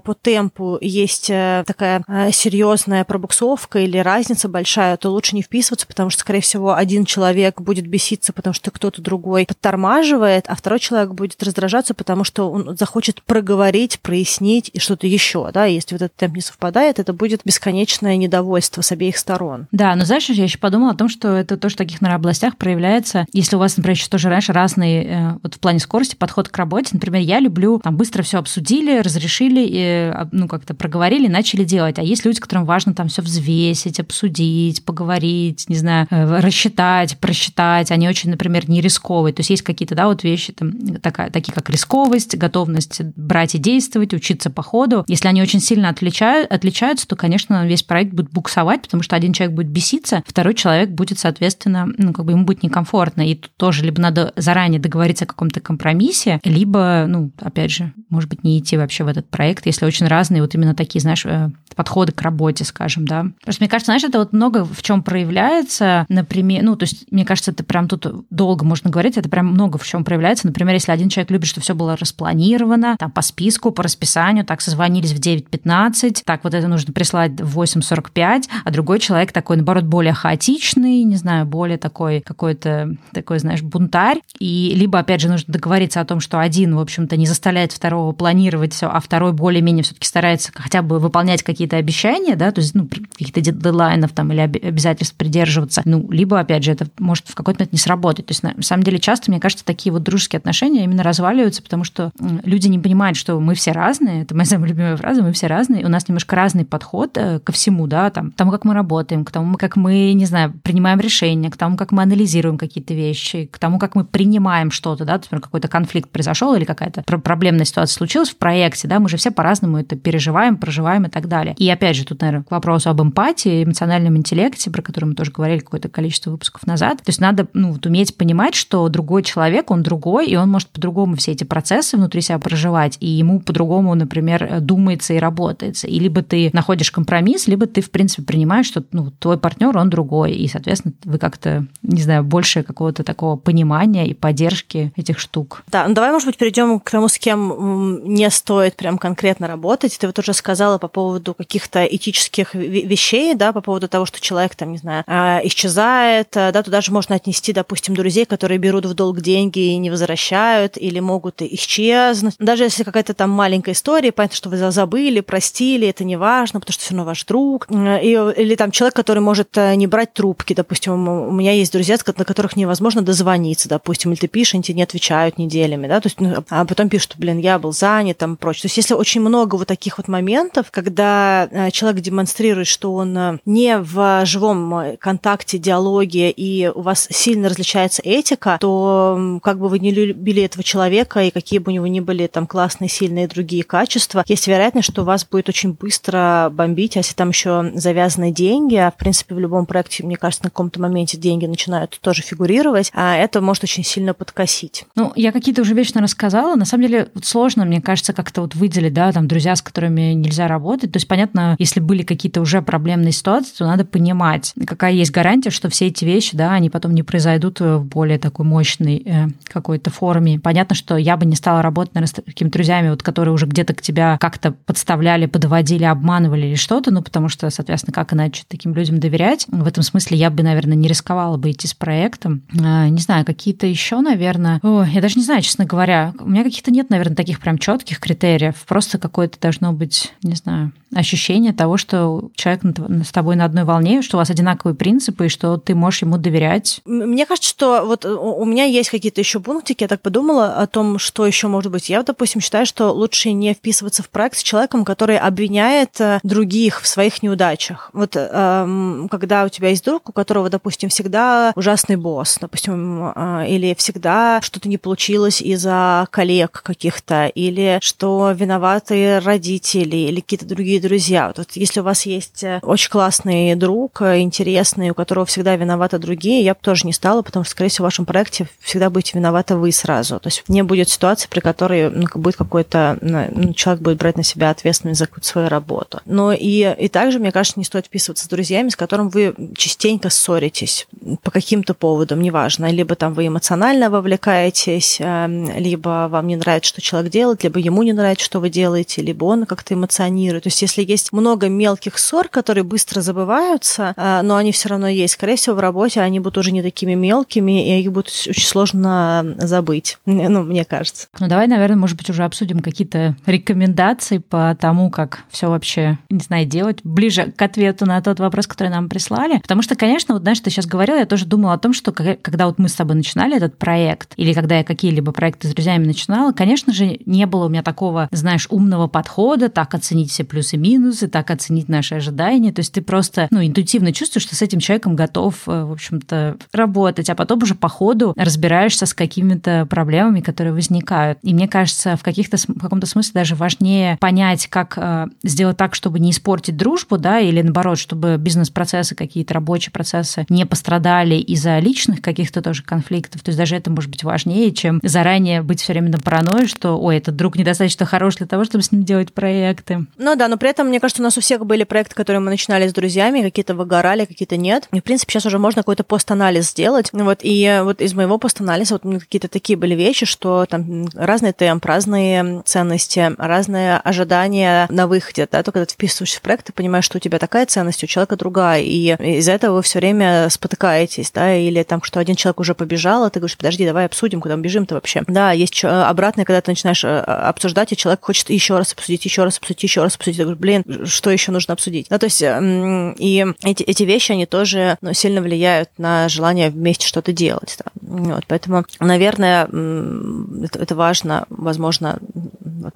по темпу есть э, такая э, серьезная пробуксовка или разница большая, то лучше не вписываться, потому что, скорее всего, один человек будет беситься, потому что кто-то другой подтормаживает, а второй человек будет раздражаться, потому что он захочет проговорить, прояснить и что-то еще, да, если вот этот темп не совпадает, это будет бесконечное недовольство с обеих сторон. Да, но знаешь, я еще подумала о том, что это тоже в таких, областях проявляется, если у вас, например, еще тоже раньше разные, э, вот в плане скорости, подход к работе, например, я люблю там быстро все обсудили, разрешили, и, ну, как-то проговорили, начали делать, а есть люди, которым важно там все взвесить, обсудить, поговорить, не знаю, э, рассчитать, просчитать, они очень, например, не рисковые, то есть есть какие-то, да, вот вещи, там, такая, такие как рисковость, готовность брать и действовать, учиться по ходу, если они очень сильно отличают, отличаются, то, конечно, весь проект будет буксовать, потому что один человек будет беситься, второй человек будет, соответственно, ну, как бы ему будет некомфортно. И тут тоже либо надо заранее договориться о каком-то компромиссе, либо, ну, опять же, может быть, не идти вообще в этот проект, если очень разные вот именно такие, знаешь, э, подходы к работе, скажем, да. Что, мне кажется, знаешь, это вот много в чем проявляется, например, ну, то есть, мне кажется, это прям тут долго можно говорить, это прям много в чем проявляется. Например, если один человек любит, что все было распланировано, там, по списку, по расписанию, так, созвонились в 9.15, так, вот это нужно прислать в 8.45, а другой человек такой, наоборот, более хаотичный, не знаю, более такой какой-то такой, знаешь, бунтарь. И либо, опять же, нужно договориться о том, что один, в общем-то, не заставляет второго планировать все, а второй более-менее все-таки старается хотя бы выполнять какие-то обещания, да, то есть, ну, каких-то дедлайнов там или обязательств придерживаться. Ну, либо, опять же, это может в какой-то момент не сработать. То есть, на самом деле, часто, мне кажется, такие вот дружеские отношения именно разваливаются, потому что люди не понимают, что мы все разные. Это моя самая любимая фраза, мы все разные. У нас немножко разный подход э, ко всему, да, там, к тому, как мы работаем, к тому, как мы, не знаю, принимаем решения, к тому, как мы анализируем какие-то вещи, к тому, как мы принимаем что-то, да, например, какой-то конфликт произошел или какая-то проблемная ситуация случилась в проекте, да, мы же все по-разному это переживаем, проживаем и так далее. И опять же, тут, наверное, к вопросу об эмпатии, эмоциональном интеллекте, про который мы тоже говорили какое-то количество выпусков назад. То есть надо, ну, вот уметь понимать, что другой человек, он другой, и он может по-другому все эти процессы внутри себя проживать, и ему по-другому, например, думается и работается. И либо ты находишь компромисс, либо ты, в принципе, принимаешь, что ну, твой партнер, он другой, и, соответственно, вы как-то, не знаю, больше какого-то такого понимания и поддержки этих штук. Да, ну давай, может быть, перейдем к тому, с кем не стоит прям конкретно работать. Ты вот уже сказала по поводу каких-то этических вещей, да, по поводу того, что человек там, не знаю, а, исчезает, а, да, туда же можно отнести, допустим, друзей, которые берут в долг деньги и не возвращают, или могут исчезнуть. Даже если какая-то там маленькая история, понятно, что вы забыли, простили, это не важно, потому что все равно ваш друг. И, или там человек, который может э, не брать трубки, допустим, у меня есть друзья, на которых невозможно дозвониться, допустим, или ты пишешь, они тебе не отвечают неделями, да, то есть, ну, а потом пишут, блин, я был занят, там, прочее. Есть, если очень много вот таких вот моментов, когда э, человек демонстрирует, что он э, не в живом контакте, диалоге, и у вас сильно различается этика, то как бы вы не любили этого человека, и какие бы у него ни были там классные, сильные другие качества, есть вероятность, что вас будет очень быстро бомбить, а если там еще завязаны деньги, а в принципе в любом проекте, мне кажется, на каком-то моменте деньги начинают тоже фигурировать, а это может очень сильно подкосить. Ну, я какие-то уже вещи рассказала. На самом деле сложно, мне кажется, как-то вот выделить, да, там, друзья, с которыми нельзя работать. То есть, понятно, если были какие-то уже проблемные ситуации, то надо понимать, какая есть гарантия, что все эти вещи, да, они потом не произойдут в более такой мощной э, какой-то форме. Понятно, что я бы не стала работать, наверное, с такими друзьями, вот, которые уже где-то к тебя как-то подставляли, подводили, обманывали или что-то, ну, потому что, соответственно, как иначе таким людям доверять? В этом смысле я бы, наверное, не рисковала бы идти с проектом. А, не знаю, какие-то еще, наверное... О, я даже не знаю, честно говоря. У меня каких-то нет, наверное, таких прям четких критериев. Просто какое-то должно быть, не знаю, ощущение того, что человек с тобой на одной волне, что у вас одинаковые принципы, и что ты можешь ему доверять. Мне кажется, что вот у меня есть какие-то еще пунктики, я так подумала о том, что еще может быть. Я, допустим, считаю, что лучше не вписываться в проект с человеком, который обвиняет э, других в своих неудачах. Вот эм, когда у тебя есть друг, у которого, допустим, всегда ужасный босс, допустим, э, или всегда что-то не получилось из-за коллег каких-то, или что виноваты родители, или какие-то другие друзья. Вот, если у вас есть э, очень классный друг, интересный, у которого всегда виноваты другие, я бы тоже не стала, потому что, скорее всего, в вашем проекте всегда будете виноваты вы сразу. То есть не будет ситуации, при которой ну, будет какой-то ну, человек будет брать на себя ответственность за какую-то свою работу. Но и, и также, мне кажется, не стоит вписываться с друзьями, с которыми вы частенько ссоритесь по каким-то поводам, неважно. Либо там вы эмоционально вовлекаетесь, эм, либо вам не нравится, что человек делает, либо ему не нравится, что вы делаете, либо он как-то эмоционирует. То есть если есть много мелких ссор, которые быстро забываются, э, но они все равно есть, скорее всего, в работе они будут уже не такими мелкими, и их будет очень сложно забыть, ну, мне кажется. Ну, давай, наверное, может быть, уже обсудим какие-то рекомендации по тому, как все вообще, не знаю, делать, ближе к ответу на тот вопрос, который нам прислали. Потому что, конечно, вот знаешь, ты сейчас говорила, я тоже думала о том, что когда вот мы с тобой начинали этот проект, или когда я какие-либо проекты с друзьями начинала, конечно же, не было у меня такого, знаешь, умного подхода, так оценить все плюсы минусы, так оценить наши ожидания. То есть ты просто, ну, интуитивно чувствуешь, что с этим человеком готов, э, в общем-то, работать, а потом уже по ходу разбираешься с какими-то проблемами, которые возникают. И мне кажется, в, каких-то, в каком-то смысле даже важнее понять, как э, сделать так, чтобы не испортить дружбу, да, или наоборот, чтобы бизнес-процессы, какие-то рабочие процессы не пострадали из-за личных каких-то тоже конфликтов. То есть даже это может быть важнее, чем заранее быть все время на паранойи, что, ой, этот друг недостаточно хорош для того, чтобы с ним делать проекты. Ну да, но при этом, мне кажется, у нас у всех были проекты, которые мы начинали с друзьями, какие-то выгорали, какие-то нет. И, в принципе, сейчас уже можно какой-то пост-анализ сделать. Вот, и вот из моего пост-анализа вот какие-то такие были вещи, что там разный темп, разные ценности, разные ожидания на выходе, да, то когда ты вписываешься в проект, ты понимаешь, что у тебя такая ценность, у человека другая, и из-за этого вы все время спотыкаетесь, да, или там, что один человек уже побежал, а ты говоришь, подожди, давай обсудим, куда мы бежим-то вообще. Да, есть обратное, когда ты начинаешь э, обсуждать, и человек хочет еще раз обсудить, еще раз обсудить, еще раз обсудить. Блин, что еще нужно обсудить? Ну, то есть, и эти, эти вещи, они тоже ну, сильно влияют на желание вместе что-то делать. Да. Вот, поэтому, наверное, это, это важно, возможно,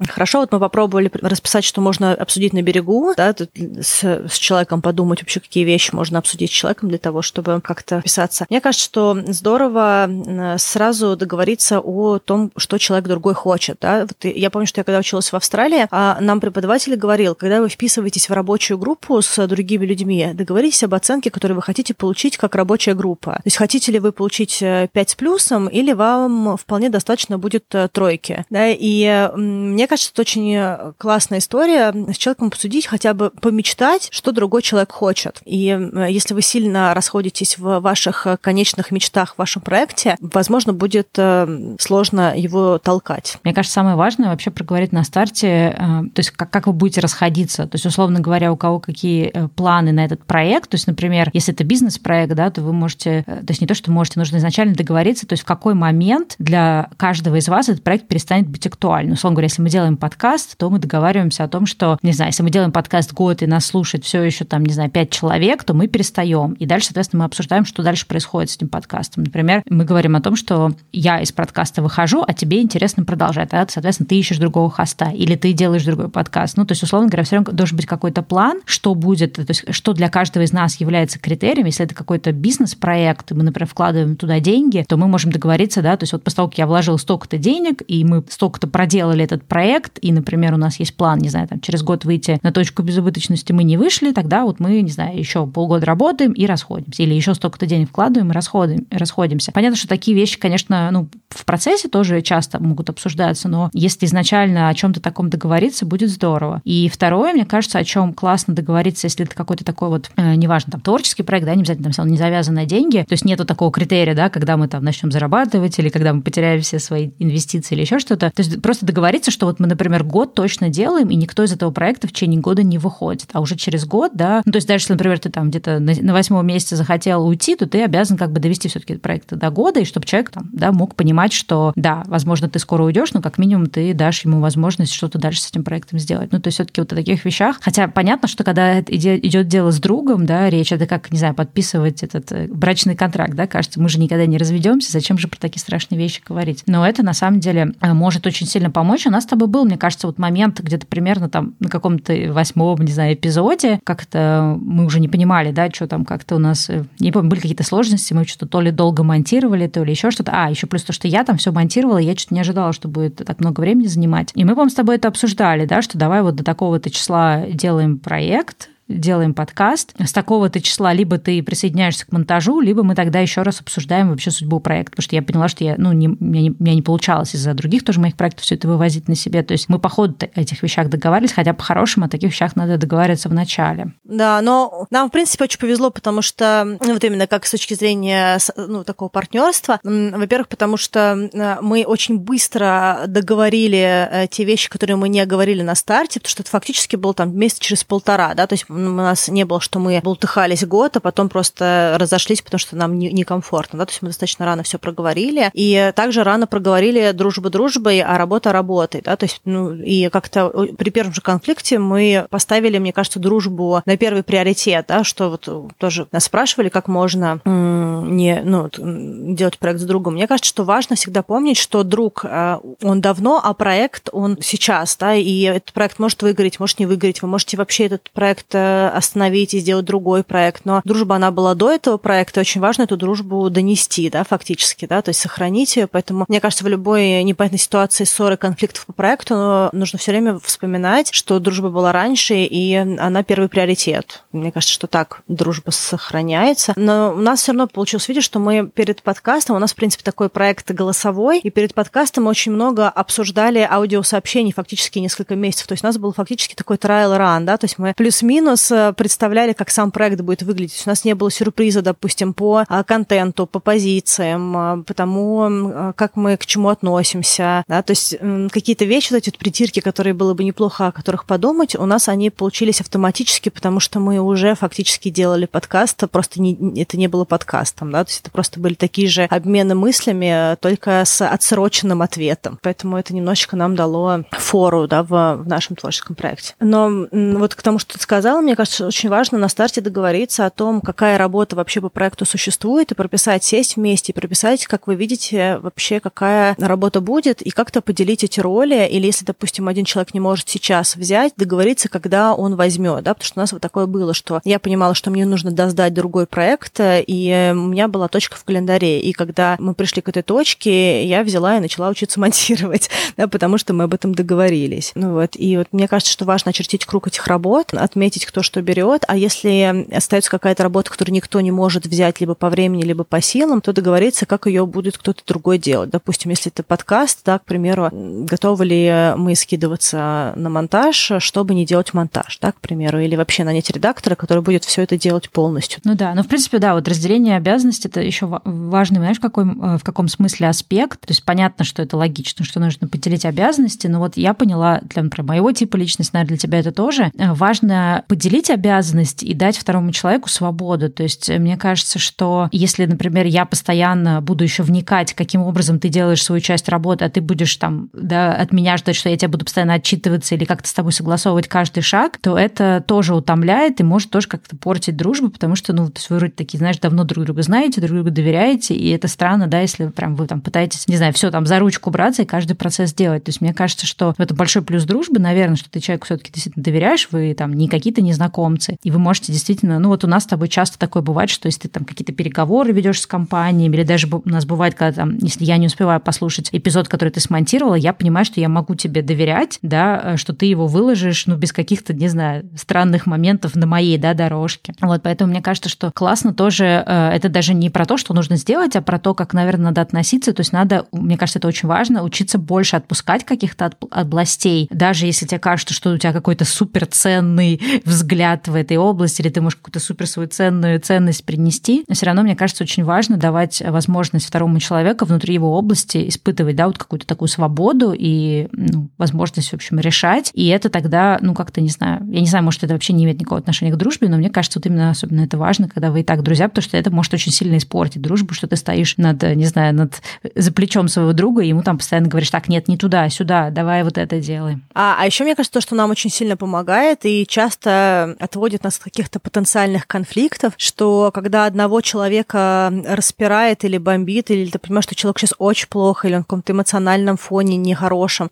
Хорошо, вот мы попробовали расписать, что можно обсудить на берегу, да, с, с человеком подумать вообще, какие вещи можно обсудить с человеком для того, чтобы как-то писаться. Мне кажется, что здорово сразу договориться о том, что человек другой хочет. Да? Вот я помню, что я когда училась в Австралии, а нам преподаватель говорил, когда вы вписываетесь в рабочую группу с другими людьми, договоритесь об оценке, которую вы хотите получить как рабочая группа. То есть хотите ли вы получить 5 э, с плюсом, или вам вполне достаточно будет э, тройки. Да? И мне кажется, это очень э, классная история с человеком обсудить, хотя бы помечтать, что другой человек хочет. И э, если вы сильно расходитесь в ваших э, конечных мечтах в вашем проекте, возможно, будет сложно его толкать. Мне кажется, самое важное вообще проговорить на старте, то есть как, как вы будете расходиться. То есть, условно говоря, у кого какие планы на этот проект. То есть, например, если это бизнес-проект, да, то вы можете, то есть не то, что можете, нужно изначально договориться, то есть в какой момент для каждого из вас этот проект перестанет быть актуальным. Условно говоря, если мы делаем подкаст, то мы договариваемся о том, что, не знаю, если мы делаем подкаст год и нас слушает все еще там, не знаю, пять человек, то мы перестаем. И дальше, соответственно, мы обсуждаем, что дальше происходит с этим подкастом. Например, мы говорим о том, что я из подкаста выхожу, а тебе интересно продолжать. Тогда, соответственно, ты ишь другого хоста или ты делаешь другой подкаст. Ну, то есть, условно говоря, все равно должен быть какой-то план, что будет, то есть, что для каждого из нас является критерием. Если это какой-то бизнес-проект, мы, например, вкладываем туда деньги, то мы можем договориться, да, то есть вот после того, как я вложил столько-то денег, и мы столько-то проделали этот проект, и, например, у нас есть план, не знаю, там, через год выйти на точку безубыточности, мы не вышли, тогда вот мы, не знаю, еще полгода работаем и расходимся, или еще столько-то денег вкладываем и расходим, расходимся. Понятно, что такие вещи, конечно, ну, в процессе тоже часто могут обсуждаться, но если изначально о чем-то таком договориться, будет здорово. И второе, мне кажется, о чем классно договориться, если это какой-то такой вот, э, неважно, там, творческий проект, да, не обязательно там не завязан на деньги, то есть нету такого критерия, да, когда мы там начнем зарабатывать или когда мы потеряем все свои инвестиции или еще что-то. То есть просто договориться, что вот мы, например, год точно делаем, и никто из этого проекта в течение года не выходит. А уже через год, да, ну, то есть даже если, например, ты там где-то на восьмом месяце захотел уйти, то ты обязан как бы довести все-таки проект до года, и чтобы человек там, да, мог понимать, что да, возможно, ты скоро уйдешь, но как минимум ты дашь ему возможность что-то дальше с этим проектом сделать. Ну, то есть все-таки вот о таких вещах. Хотя понятно, что когда идет дело с другом, да, речь это как, не знаю, подписывать этот э, брачный контракт, да, кажется, мы же никогда не разведемся, зачем же про такие страшные вещи говорить? Но это на самом деле э, может очень сильно помочь. У нас тобой был, мне кажется, вот момент где-то примерно там на каком-то восьмом, не знаю, эпизоде, как-то мы уже не понимали, да, что там как-то у нас, э, не помню, были какие-то сложности, мы что-то то ли долго монтировали, то ли еще что-то. А, еще плюс то, что я там все монтировала, я что-то не ожидала, что будет так много времени занимать. И мы, по-моему, с тобой это обсуждали, да, что давай вот до такого-то числа делаем проект, делаем подкаст. С такого-то числа либо ты присоединяешься к монтажу, либо мы тогда еще раз обсуждаем вообще судьбу проекта. Потому что я поняла, что я, ну, не, меня не, меня не получалось из-за других тоже моих проектов все это вывозить на себе. То есть мы по ходу этих вещах договаривались, хотя по-хорошему о таких вещах надо договариваться в начале. Да, но нам, в принципе, очень повезло, потому что, ну, вот именно как с точки зрения ну, такого партнерства, во-первых, потому что мы очень быстро договорили э, те вещи, которые мы не говорили на старте, потому что это фактически был там месяц через полтора, да, то есть у нас не было, что мы болтыхались год, а потом просто разошлись, потому что нам некомфортно, да, то есть мы достаточно рано все проговорили, и также рано проговорили дружба дружбой, а работа работой, да, то есть, ну, и как-то при первом же конфликте мы поставили, мне кажется, дружбу на первый приоритет, да, что вот тоже нас спрашивали, как можно не, ну, делать проект с другом. Мне кажется, что важно всегда помнить, что друг, э, он давно, а проект, он сейчас, да, и этот проект может выгореть, может не выгореть, вы можете вообще этот проект э, остановить и сделать другой проект. Но дружба, она была до этого проекта, очень важно эту дружбу донести, да, фактически, да, то есть сохранить ее. Поэтому, мне кажется, в любой непонятной ситуации ссоры, конфликтов по проекту нужно все время вспоминать, что дружба была раньше, и она первый приоритет. Мне кажется, что так дружба сохраняется. Но у нас все равно получилось, видишь, что мы перед подкастом, у нас, в принципе, такой проект голосовой, и перед подкастом мы очень много обсуждали аудиосообщений фактически несколько месяцев. То есть у нас был фактически такой trial run, да, то есть мы плюс-минус нас представляли, как сам проект будет выглядеть. У нас не было сюрприза, допустим, по а, контенту, по позициям, а, по тому, а, как мы к чему относимся. Да? То есть какие-то вещи, вот эти вот притирки, которые было бы неплохо о которых подумать, у нас они получились автоматически, потому что мы уже фактически делали подкаст, просто не, это не было подкастом. Да? То есть это просто были такие же обмены мыслями, только с отсроченным ответом. Поэтому это немножечко нам дало фору да, в, в нашем творческом проекте. Но вот к тому, что ты сказала, мне кажется, очень важно на старте договориться о том, какая работа вообще по проекту существует, и прописать, сесть вместе, и прописать, как вы видите, вообще какая работа будет, и как-то поделить эти роли, или если, допустим, один человек не может сейчас взять, договориться, когда он возьмет, да, потому что у нас вот такое было, что я понимала, что мне нужно доздать другой проект, и у меня была точка в календаре, и когда мы пришли к этой точке, я взяла и начала учиться монтировать, да, потому что мы об этом договорились. Ну вот, и вот мне кажется, что важно очертить круг этих работ, отметить, кто что берет, а если остается какая-то работа, которую никто не может взять либо по времени, либо по силам, то договориться, как ее будет кто-то другой делать. Допустим, если это подкаст, да, к примеру, готовы ли мы скидываться на монтаж, чтобы не делать монтаж, да, к примеру, или вообще нанять редактора, который будет все это делать полностью. Ну да, ну в принципе, да, вот разделение обязанностей это еще важный, знаешь, в каком, в каком смысле аспект. То есть понятно, что это логично, что нужно поделить обязанности, но вот я поняла, для, например, моего типа личности, наверное, для тебя это тоже, важно поделить разделить обязанность и дать второму человеку свободу. То есть э, мне кажется, что если, например, я постоянно буду еще вникать, каким образом ты делаешь свою часть работы, а ты будешь там да, от меня ждать, что я тебя буду постоянно отчитываться или как-то с тобой согласовывать каждый шаг, то это тоже утомляет и может тоже как-то портить дружбу, потому что, ну, то есть вы вроде такие, знаешь, давно друг друга знаете, друг друга доверяете, и это странно, да, если прям вы там пытаетесь, не знаю, все там за ручку браться и каждый процесс делать. То есть мне кажется, что это большой плюс дружбы, наверное, что ты человеку все-таки действительно доверяешь, вы там не какие-то не незнакомцы. И вы можете действительно, ну вот у нас с тобой часто такое бывает, что если ты там какие-то переговоры ведешь с компаниями, или даже у нас бывает, когда там, если я не успеваю послушать эпизод, который ты смонтировала, я понимаю, что я могу тебе доверять, да, э, что ты его выложишь, ну, без каких-то, не знаю, странных моментов на моей, да, дорожке. Вот, поэтому мне кажется, что классно тоже, э, это даже не про то, что нужно сделать, а про то, как, наверное, надо относиться. То есть надо, мне кажется, это очень важно, учиться больше отпускать каких-то областей, даже если тебе кажется, что у тебя какой-то суперценный взгляд в этой области, или ты можешь какую-то супер свою ценную ценность принести, но все равно, мне кажется, очень важно давать возможность второму человеку внутри его области испытывать, да, вот какую-то такую свободу и ну, возможность, в общем, решать. И это тогда, ну, как-то, не знаю, я не знаю, может, это вообще не имеет никакого отношения к дружбе, но мне кажется, вот именно особенно это важно, когда вы и так друзья, потому что это может очень сильно испортить дружбу, что ты стоишь над, не знаю, над за плечом своего друга, и ему там постоянно говоришь, так, нет, не туда, сюда, давай вот это делай. А, а еще мне кажется, то, что нам очень сильно помогает и часто отводит нас от каких-то потенциальных конфликтов, что когда одного человека распирает или бомбит, или ты понимаешь, что человек сейчас очень плохо, или он в каком-то эмоциональном фоне нехорошем,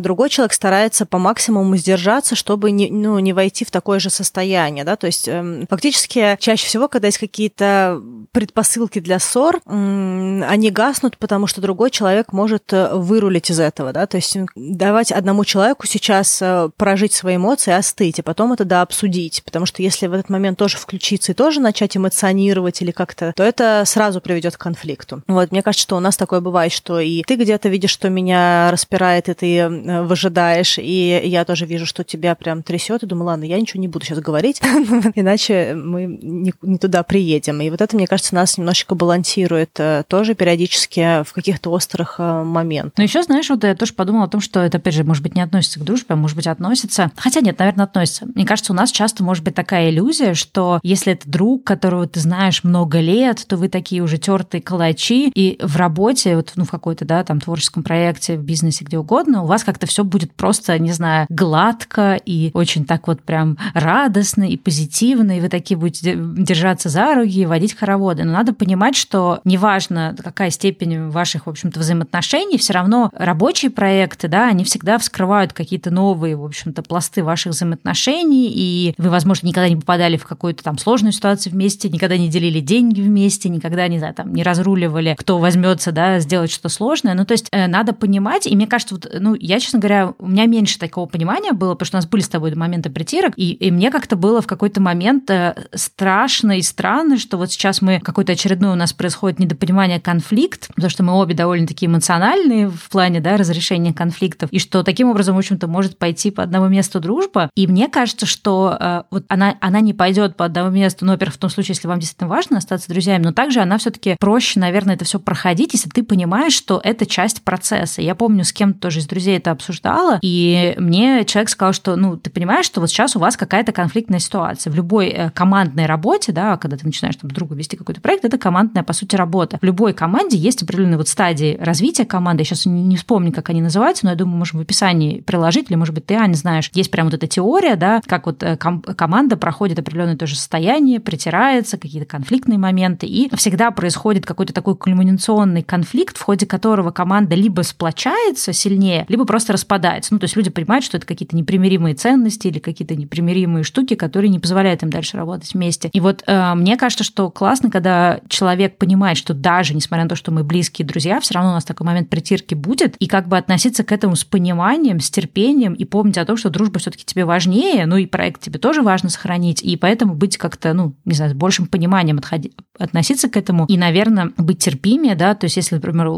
другой человек старается по максимуму сдержаться, чтобы не, ну, не войти в такое же состояние, да, то есть эм, фактически чаще всего, когда есть какие-то предпосылки для ссор, они гаснут, потому что другой человек может э, вырулить из этого, да, то есть давать одному человеку сейчас э, прожить свои эмоции, остыть, и потом это, да, обсудить, потому что если в этот момент тоже включиться и тоже начать эмоционировать или как-то, то это сразу приведет к конфликту. Вот, мне кажется, что у нас такое бывает, что и ты где-то видишь, что меня распирает, и ты э, выжидаешь, и я тоже вижу, что тебя прям трясет, и думаю, ладно, я ничего не буду сейчас говорить, иначе мы не, туда приедем. И вот это, мне кажется, нас немножечко балансирует тоже периодически в каких-то острых э, моментах. Но еще, знаешь, вот я тоже подумала о том, что это, опять же, может быть, не относится к дружбе, а может быть, относится... Хотя нет, наверное, относится. Мне кажется, у нас часто может быть такая иллюзия, что если это друг, которого ты знаешь много лет, то вы такие уже тертые калачи, и в работе, вот, ну, в какой-то, да, там, творческом проекте, в бизнесе, где угодно, у вас как-то все будет просто, не знаю, гладко и очень так вот прям радостно и позитивно, и вы такие будете держаться за руки и водить хороводы. Но надо понимать, что неважно, какая степень ваших, в общем-то, взаимоотношений, все равно рабочие проекты, да, они всегда вскрывают какие-то новые, в общем-то, пласты ваших взаимоотношений, и вы, возможно, никогда не попадали в какую-то там сложную ситуацию вместе, никогда не делили деньги вместе, никогда, не знаю, там, не разруливали, кто возьмется, да, сделать что-то сложное. Ну, то есть э, надо понимать, и мне кажется, вот, ну, я, честно говоря, у меня меньше такого понимания было, потому что у нас были с тобой моменты притирок, и, и мне как-то было в какой-то момент э, страшно и странно, что вот сейчас мы, какой-то очередной у нас происходит недопонимание конфликт, потому что мы обе довольно-таки эмоциональные в плане да, разрешения конфликтов, и что таким образом, в общем-то, может пойти по одному месту дружба. И мне кажется, что э, вот она, она не пойдет по одному месту, ну, во-первых, в том случае, если вам действительно важно остаться друзьями, но также она все-таки проще, наверное, это все проходить, если ты понимаешь, что это часть процесса. Я помню, с кем-то тоже из друзей это обсуждала, и мне человек сказал, что, ну, ты понимаешь, что вот сейчас у вас какая-то конфликтная ситуация. В любой э, командной работе, да, когда ты начинаешь там другу вести какой-то проект, это командная, по сути, работа. В любой команде есть определенные вот стадии развития команды. Я сейчас не вспомню, как они называются, но я думаю, можем в описании приложить, или, может быть, ты, Аня, знаешь. Есть прям вот эта теория, да, как вот ком- команда проходит определенное тоже состояние, притирается, какие-то конфликтные моменты, и всегда происходит какой-то такой кульминационный конфликт, в ходе которого команда либо сплочается сильнее, либо просто распадается. Ну, то есть люди понимают, что это какие-то непримиримые ценности или какие-то непримиримые штуки, которые не позволяют им дальше работать вместе. И вот э, мне кажется, что классно, когда человек понимает, что даже несмотря на то, что мы близкие друзья, все равно у нас такой момент притирки будет, и как бы относиться к этому с пониманием, с терпением, и помнить о том, что дружба все-таки тебе важнее, ну и проект тебе тоже важно сохранить, и поэтому быть как-то, ну, не знаю, с большим пониманием отходить, относиться к этому, и, наверное, быть терпимее, да, то есть если, например,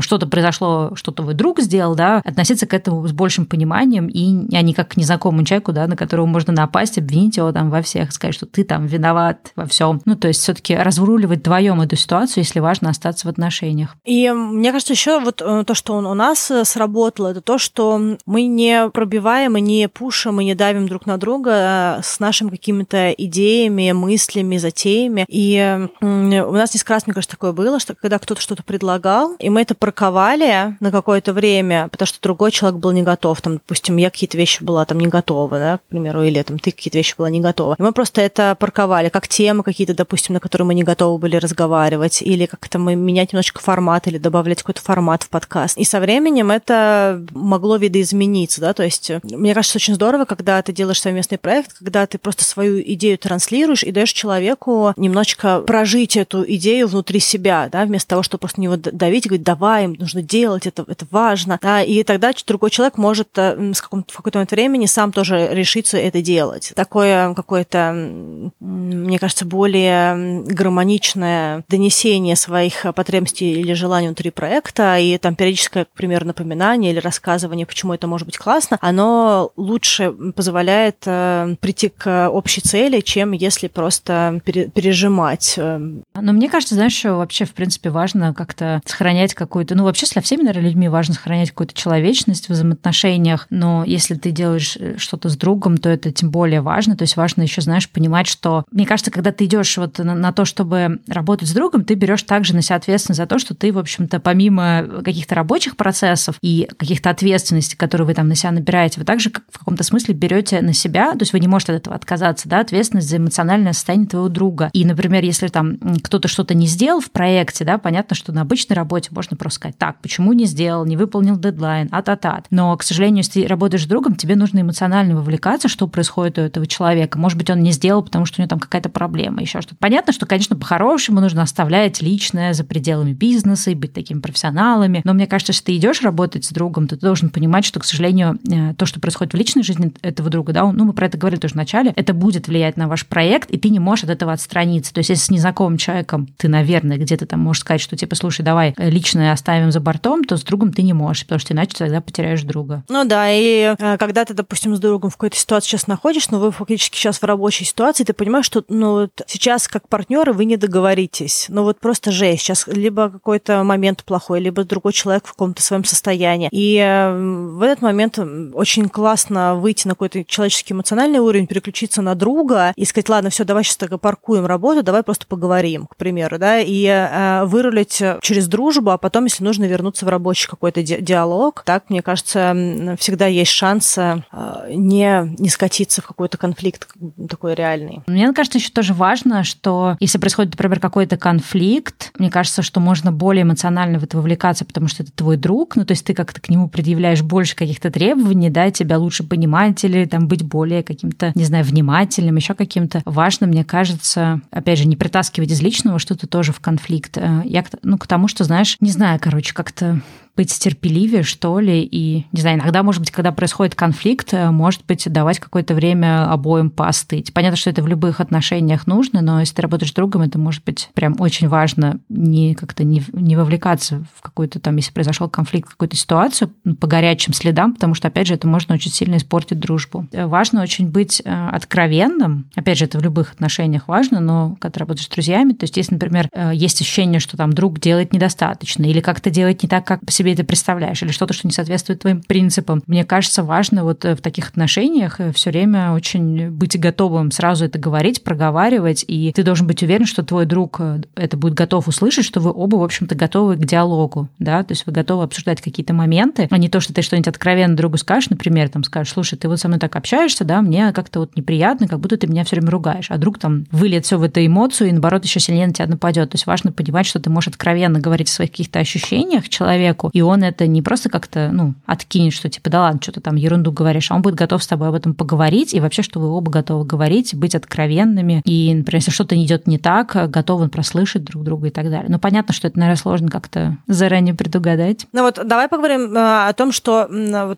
что-то произошло, что-то вы друг сделал, да, относиться к этому с большим пониманием, и а не как к незнакомому человеку, да, на которого можно напасть, обвинить его там во всех, сказать, что ты там виноват во всем. Ну, то есть все-таки разруливать вдвоем эту ситуацию, если важно остаться в отношениях. И мне кажется, еще вот э, то, что у нас э, сработало, это то, что мы не пробиваем и не пушим и не давим друг на друга э, с нашими какими-то идеями, мыслями, затеями. И у нас несколько раз, мне кажется, такое было, что когда кто-то что-то предлагал, и мы это парковали на какое-то время, потому что другой человек был не готов. Там, допустим, я какие-то вещи была там не готова, да, к примеру, или там ты какие-то вещи была не готова. И мы просто это парковали, как темы какие-то, допустим, на которые мы не готовы были разговаривать, или как-то мы менять немножечко формат, или добавлять какой-то формат в подкаст. И со временем это могло видоизмениться, да, то есть мне кажется, очень здорово, когда ты делаешь совместный проект, когда ты просто свою идею транслируешь и даешь человеку немножечко прожить эту идею внутри себя, да, вместо того, чтобы просто него давить и говорить, давай, нужно делать, это, это важно. Да, и тогда другой человек может э, с каком в какой-то момент времени сам тоже решиться это делать. Такое какое-то, мне кажется, более гармоничное донесение своих потребностей или желаний внутри проекта, и там периодическое, к примеру, напоминание или рассказывание, почему это может быть классно, оно лучше позволяет э, прийти к общей цели, чем если просто пережимать. Э. Но мне кажется, знаешь, что вообще, в принципе, важно как-то сохранять какую-то... Ну, вообще, для всеми, наверное, людьми важно сохранять какую-то человечность в взаимоотношениях, но если ты делаешь э, что-то с другом, то это тем более важно. То есть важно еще, знаешь, понимать, что... Мне кажется, когда ты идешь вот на, на то, чтобы работать с другом, ты берешь также на себя ответственность за то, что ты, в общем-то, помимо каких-то рабочих процессов и каких-то ответственностей, которые вы там на себя набираете, вы также в каком-то смысле берете на себя, то есть вы не можете от этого отказаться, да, ответственность за эмоциональное состояние твоего друга. И, например, если там кто-то что-то не сделал в проекте, да, понятно, что на обычной работе можно просто сказать, так, почему не сделал, не выполнил дедлайн, а-та-та. Но, к сожалению, если ты работаешь с другом, тебе нужно эмоционально вовлекаться, что происходит у этого человека. Может быть, он не сделал, потому что у него там какая-то проблема, еще что-то. Понятно, что, конечно, по-хорошему нужно оставлять личное за пределами бизнеса и быть такими профессионалами. Но мне кажется, если ты идешь работать с другом, то ты должен понимать, что, к сожалению, э, то, что происходит в личной жизни этого друга, да, ну, мы про это говорили тоже в начале, это будет влиять на ваш проект, и ты не можешь от этого отстраниться. То есть, если с незнакомым человеком ты, наверное, где-то там можешь сказать, что типа, слушай, давай личное оставим за бортом, то с другом ты не можешь, потому что иначе ты тогда потеряешь друга. Ну да, и э, когда ты, допустим, с другом в какой-то ситуации сейчас находишь, но вы фактически сейчас в рабочей ситуации, ты понимаешь, что ну, вот сейчас как партнеры вы не договоритесь. Ну вот просто жесть. Сейчас либо какой-то момент плохой, либо другой человек в каком-то своем состоянии. И э, в этот момент очень классно выйти на какой-то человеческий эмоциональный уровень, переключиться на друга и сказать, ладно, все, давай сейчас так паркуем работу, давай просто поговорим, к примеру, да, и э, вырулить через дружбу, а потом, если нужно, вернуться в рабочий какой-то ди- диалог. Так, мне кажется, всегда есть шанс э, не, не скатиться в какой-то конфликт такой реальный. Мне кажется, еще тоже важно, что если происходит, например, какой-то конфликт, мне кажется, что можно более эмоционально в это вовлекаться, потому что это твой друг, ну, то есть ты как-то к нему предъявляешь больше каких-то требований, да, тебя лучше понимать или там быть более каким-то, не знаю, внимательным, еще каким-то. Важно, мне кажется, опять же, не притаскивать из личного что-то тоже в конфликт. Э, я, ну, к тому, что, знаешь, не знаю, короче, как-то быть терпеливее, что ли, и, не знаю, иногда, может быть, когда происходит конфликт, э, может быть, давать какое-то время обоим поостыть. Понятно, что это в любых отношениях нужно, но если ты работаешь с другом, это может быть прям очень важно не как-то не, не вовлекаться в какую-то там, если произошел конфликт, какую-то ситуацию по горячим следам, потому что, опять же, это можно очень сильно испортить дружбу. Э, важно очень быть э, откровенным. Опять же, это в любых отношениях важно, но когда работаешь с друзьями, то есть если, например, есть ощущение, что там друг делает недостаточно или как-то делает не так, как по себе себе это представляешь, или что-то, что не соответствует твоим принципам. Мне кажется, важно вот э, в таких отношениях э, все время очень быть готовым сразу это говорить, проговаривать, и ты должен быть уверен, что твой друг э, это будет готов услышать, что вы оба, в общем-то, готовы к диалогу, да, то есть вы готовы обсуждать какие-то моменты, а не то, что ты что-нибудь откровенно другу скажешь, например, там скажешь, слушай, ты вот со мной так общаешься, да, мне как-то вот неприятно, как будто ты меня все время ругаешь, а друг там выльет все в эту эмоцию и, наоборот, еще сильнее на тебя нападет. То есть важно понимать, что ты можешь откровенно говорить о своих каких-то ощущениях человеку, и он это не просто как-то, ну, откинет, что типа, да ладно, что ты там ерунду говоришь, а он будет готов с тобой об этом поговорить, и вообще, что вы оба готовы говорить, быть откровенными, и, например, если что-то идет не так, готовы прослышать друг друга и так далее. Ну, понятно, что это, наверное, сложно как-то заранее предугадать. Ну вот давай поговорим э, о том, что,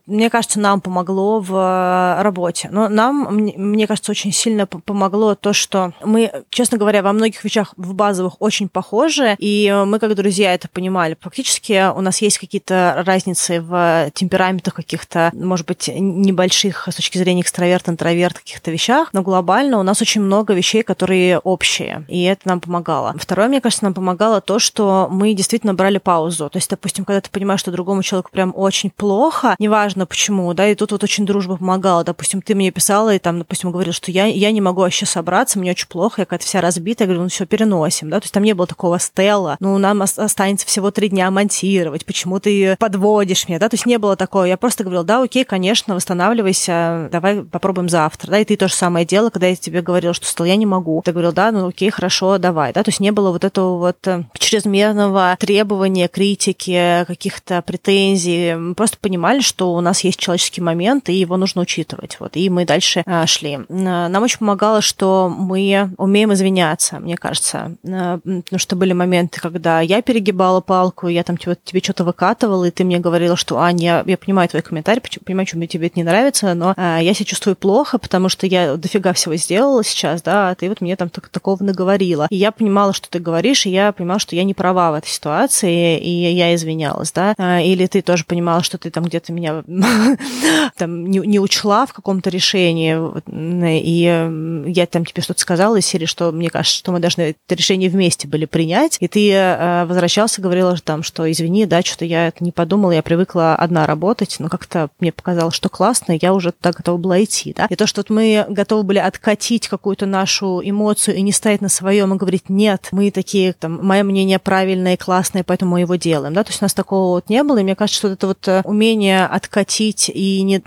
мне кажется, нам помогло в э, работе. Но нам, мне кажется, очень сильно помогло то, что мы, честно говоря, во многих вещах в базовых очень похожи, и мы как друзья это понимали. Фактически у нас есть какие-то разницы в темпераментах каких-то, может быть, небольших с точки зрения экстраверт, интроверт каких-то вещах, но глобально у нас очень много вещей, которые общие, и это нам помогало. Второе, мне кажется, нам помогало то, что мы действительно брали паузу. То есть, допустим, когда ты понимаешь, что другому человеку прям очень плохо, неважно почему, да, и тут вот очень дружба помогала. Допустим, ты мне писала и там, допустим, говорил, что я, я не могу вообще собраться, мне очень плохо, я какая-то вся разбита, я говорю, ну все, переносим, да, то есть там не было такого стела, ну нам останется всего три дня монтировать, почему почему ты подводишь меня, да, то есть не было такого. Я просто говорила, да, окей, конечно, восстанавливайся, давай попробуем завтра, да, и ты то же самое дело, когда я тебе говорила, что стал, я не могу. Ты говорил, да, ну окей, хорошо, давай, да, то есть не было вот этого вот э, чрезмерного требования, критики, каких-то претензий. Мы просто понимали, что у нас есть человеческий момент, и его нужно учитывать, вот, и мы дальше а, шли. Нам очень помогало, что мы умеем извиняться, мне кажется, потому что были моменты, когда я перегибала палку, я там тебе, тебе что-то выкатывала, и ты мне говорила, что, Аня, я, понимаю твой комментарий, понимаю, что мне тебе это не нравится, но а, я себя чувствую плохо, потому что я дофига всего сделала сейчас, да, а ты вот мне там так, такого наговорила. И я понимала, что ты говоришь, и я понимала, что я не права в этой ситуации, и я извинялась, да. А, или ты тоже понимала, что ты там где-то меня там не, не учла в каком-то решении, и я там тебе что-то сказала из серии, что мне кажется, что мы должны это решение вместе были принять, и ты э, возвращался, говорила там, что извини, да, что-то я это не подумала, я привыкла одна работать, но как-то мне показалось, что классно, я уже туда готова была идти, да. И то, что вот мы готовы были откатить какую-то нашу эмоцию и не стоять на своем и говорить, нет, мы такие, там, мое мнение правильное и классное, поэтому мы его делаем, да, то есть у нас такого вот не было, и мне кажется, что это вот э, умение откатить и не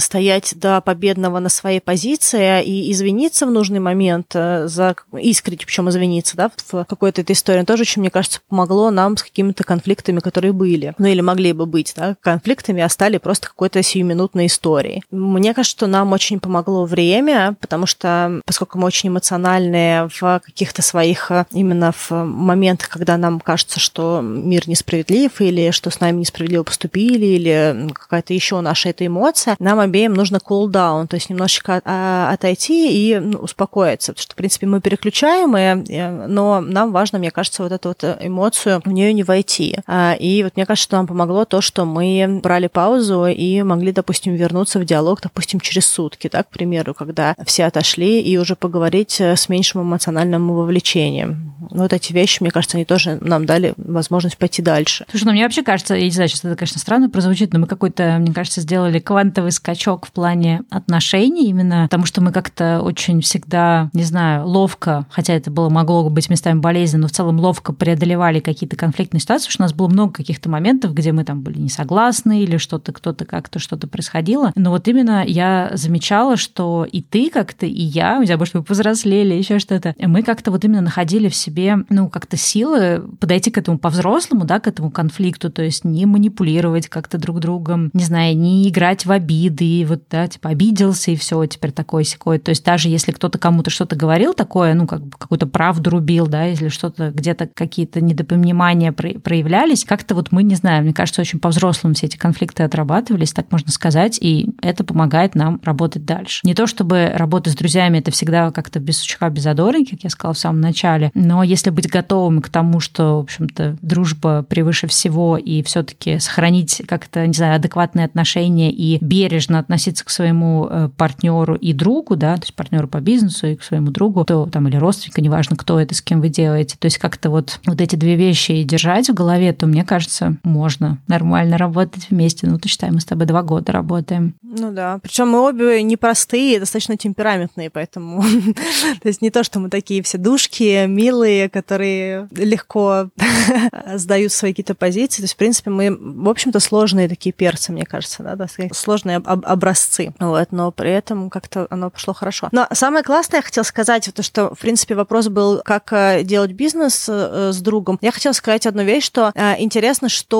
стоять до победного на своей позиции и извиниться в нужный момент э, за искренне, причем извиниться, да, в какой-то этой истории, тоже очень, мне кажется, помогло нам с какими-то конфликтами, которые были, ну или могли бы быть, да, конфликтами, а стали просто какой-то сиюминутной историей. Мне кажется, что нам очень помогло время, потому что, поскольку мы очень эмоциональные в каких-то своих, именно в моментах, когда нам кажется, что мир несправедлив, или что с нами несправедливо поступили, или какая-то еще наша эта эмоция, нам обеим нужно cool то есть немножечко а, отойти и ну, успокоиться, потому что, в принципе, мы переключаемые, э, но нам важно, мне кажется, вот эту вот эмоцию в нее не войти. А, и вот мне кажется, что нам помогло то, что мы брали паузу и могли, допустим, вернуться в диалог, допустим, через сутки, да, к примеру, когда все отошли, и уже поговорить э, с меньшим эмоциональным вовлечением. Вот эти вещи, мне кажется, они тоже нам дали возможность пойти дальше. Слушай, ну мне вообще кажется, я не знаю, сейчас это, конечно, странно прозвучит, но мы какой-то, мне кажется, сделали квантовый скачок в плане отношений именно, потому что мы как-то очень всегда, не знаю, ловко, хотя это было могло быть местами болезненно, но в целом ловко преодолевали какие-то конфликтные ситуации, потому что у нас было много каких-то моментов, где мы там были не согласны или что-то, кто-то как-то что-то происходило. Но вот именно я замечала, что и ты как-то, и я, у тебя, может, повзрослели, еще что-то, мы как-то вот именно находили в себе, ну, как-то силы подойти к этому по-взрослому, да, к этому конфликту, то есть не манипулировать как-то друг другом, не знаю, не играть в обиды, вот, да, типа обиделся и все, теперь такой секой. То есть даже если кто-то кому-то что-то говорил такое, ну, как бы какую-то правду рубил, да, если что-то где-то какие-то недопонимания проявлялись, как-то вот мы, не знаю, мне кажется, очень по-взрослому все эти конфликты отрабатывались, так можно сказать, и это помогает нам работать дальше. Не то чтобы работа с друзьями это всегда как-то без сучка, без задоринки, как я сказала в самом начале, но если быть готовым к тому, что, в общем-то, дружба превыше всего, и все-таки сохранить как-то, не знаю, адекватные отношения и бережно относиться к своему э, партнеру и другу, да, то есть партнеру по бизнесу и к своему другу, то там или родственника, неважно, кто это, с кем вы делаете. То есть как-то вот, вот эти две вещи держать в голове, то, мне кажется, можно нормально работать вместе. Ну, ты считай, мы с тобой два года работаем. Ну да. Причем мы обе непростые, достаточно темпераментные, поэтому то есть не то, что мы такие все душки, милые, которые легко сдают свои какие-то позиции. То есть, в принципе, мы, в общем-то, сложные такие перцы, мне кажется, да, сложные об образцы. Вот, но при этом как-то оно пошло хорошо. Но самое классное я хотела сказать, то, что, в принципе, вопрос был, как э, делать бизнес э, с другом. Я хотела сказать одну вещь, что э, интересно, что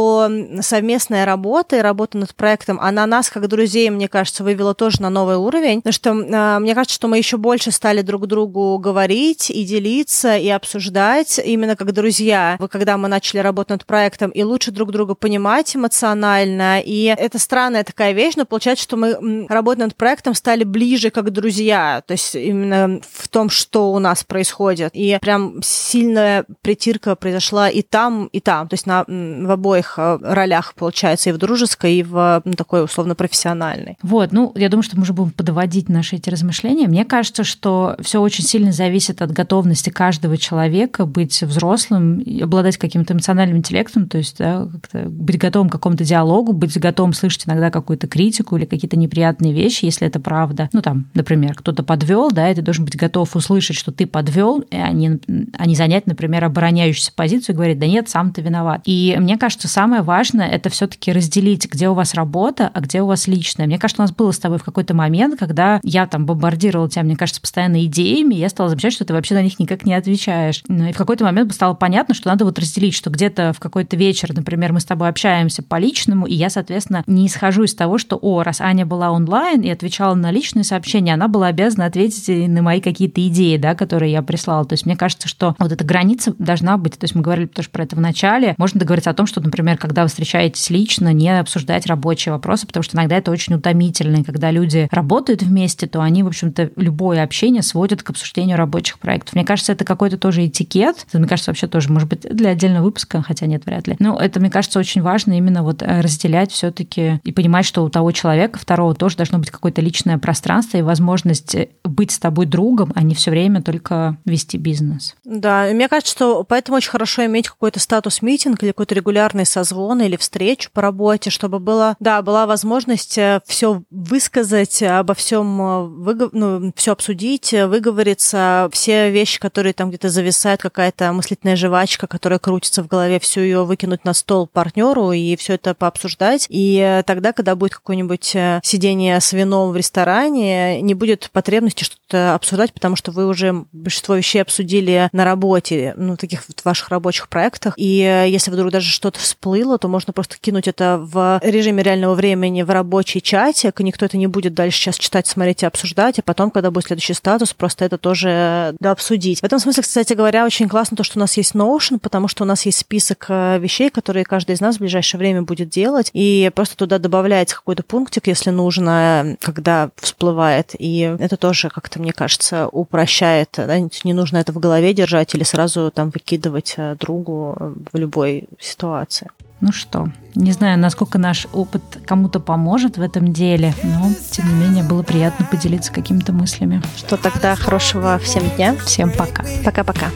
совместная работа и работа над проектом, она нас, как друзей, мне кажется, вывела тоже на новый уровень, потому что мне кажется, что мы еще больше стали друг другу говорить и делиться, и обсуждать именно как друзья, когда мы начали работать над проектом, и лучше друг друга понимать эмоционально. И это странная такая вещь, но получается, что мы, работая над проектом, стали ближе как друзья, то есть именно в том, что у нас происходит. И прям сильная притирка произошла и там, и там, то есть на, в обоих э, ролях, получается, и в дружеской, и в ну, такой условно профессиональной. Вот, ну, я думаю, что мы уже будем подводить наши эти размышления. Мне кажется, что все очень сильно зависит от готовности каждого человека быть взрослым, обладать каким-то эмоциональным интеллектом, то есть да, быть готовым к какому-то диалогу, быть готовым слышать иногда какую-то критику или какие-то неприятные вещи, если это правда. Ну, там, например, кто-то подвел, да, и ты должен быть готов услышать, что ты подвел, а не, а не занять, например, обороняющуюся позицию и говорить, да нет, сам ты виноват. И мне кажется, кажется, самое важное это все-таки разделить, где у вас работа, а где у вас личное. Мне кажется, у нас было с тобой в какой-то момент, когда я там бомбардировала тебя, мне кажется, постоянно идеями, я стала замечать, что ты вообще на них никак не отвечаешь. Ну, и в какой-то момент стало понятно, что надо вот разделить, что где-то в какой-то вечер, например, мы с тобой общаемся по личному, и я, соответственно, не исхожу из того, что, о, раз Аня была онлайн и отвечала на личные сообщения, она была обязана ответить на мои какие-то идеи, да, которые я прислала. То есть мне кажется, что вот эта граница должна быть. То есть мы говорили тоже про это в начале. Можно договориться о том, что, например, когда вы встречаетесь лично, не обсуждать рабочие вопросы, потому что иногда это очень утомительно. И когда люди работают вместе, то они, в общем-то, любое общение сводят к обсуждению рабочих проектов. Мне кажется, это какой-то тоже этикет. Это, мне кажется, вообще тоже, может быть, для отдельного выпуска, хотя нет, вряд ли. Но это, мне кажется, очень важно именно вот э, разделять все-таки и понимать, что у того человека второго тоже должно быть какое-то личное пространство и возможность э, быть с тобой другом, а не все время только вести бизнес. Да, мне кажется, что поэтому очень хорошо иметь какой-то статус-митинг или какой-то регулярный созвон или встречу по работе, чтобы было, да, была возможность э, все высказать, обо всем э, выгов... ну, все обсудить, выговориться, все вещи, которые там где-то зависают, какая-то мыслительная жвачка, которая крутится в голове, всю ее выкинуть на стол партнеру и все это пообсуждать. И тогда, когда будет какое-нибудь сидение с вином в ресторане, не будет потребности что-то обсуждать, потому что вы уже большинство вещей обсудили на работе, ну, таких вот ваших рабочих проектах. И э, если вдруг даже что-то всплыло, то можно просто кинуть это в режиме реального времени в рабочий чатик, и никто это не будет дальше сейчас читать, смотреть и обсуждать, а потом, когда будет следующий статус, просто это тоже да, обсудить. В этом смысле, кстати говоря, очень классно то, что у нас есть Notion, потому что у нас есть список э, вещей, которые каждый из нас в ближайшее время будет делать, и просто туда добавляется какой-то пунктик, если нужно, когда всплывает. И это тоже как-то, мне кажется, упрощает. Да? Не нужно это в голове держать или сразу там выкидывать э, другу в любой ситуации. Ну что, не знаю, насколько наш опыт кому-то поможет в этом деле, но, тем не менее, было приятно поделиться какими-то мыслями. Что тогда хорошего всем дня. Всем пока. Пока-пока.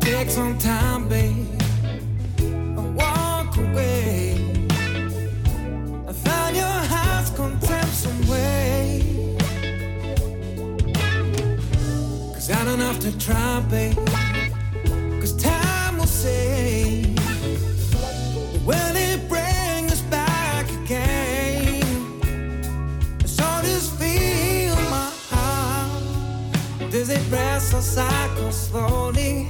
take some time, babe. Don't have to try, babe. Cause time will say. When it brings us back again. So just feel my heart. Does it rest or cycle slowly?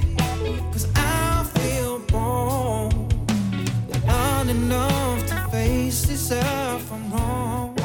Cause I feel born enough to face this if I'm wrong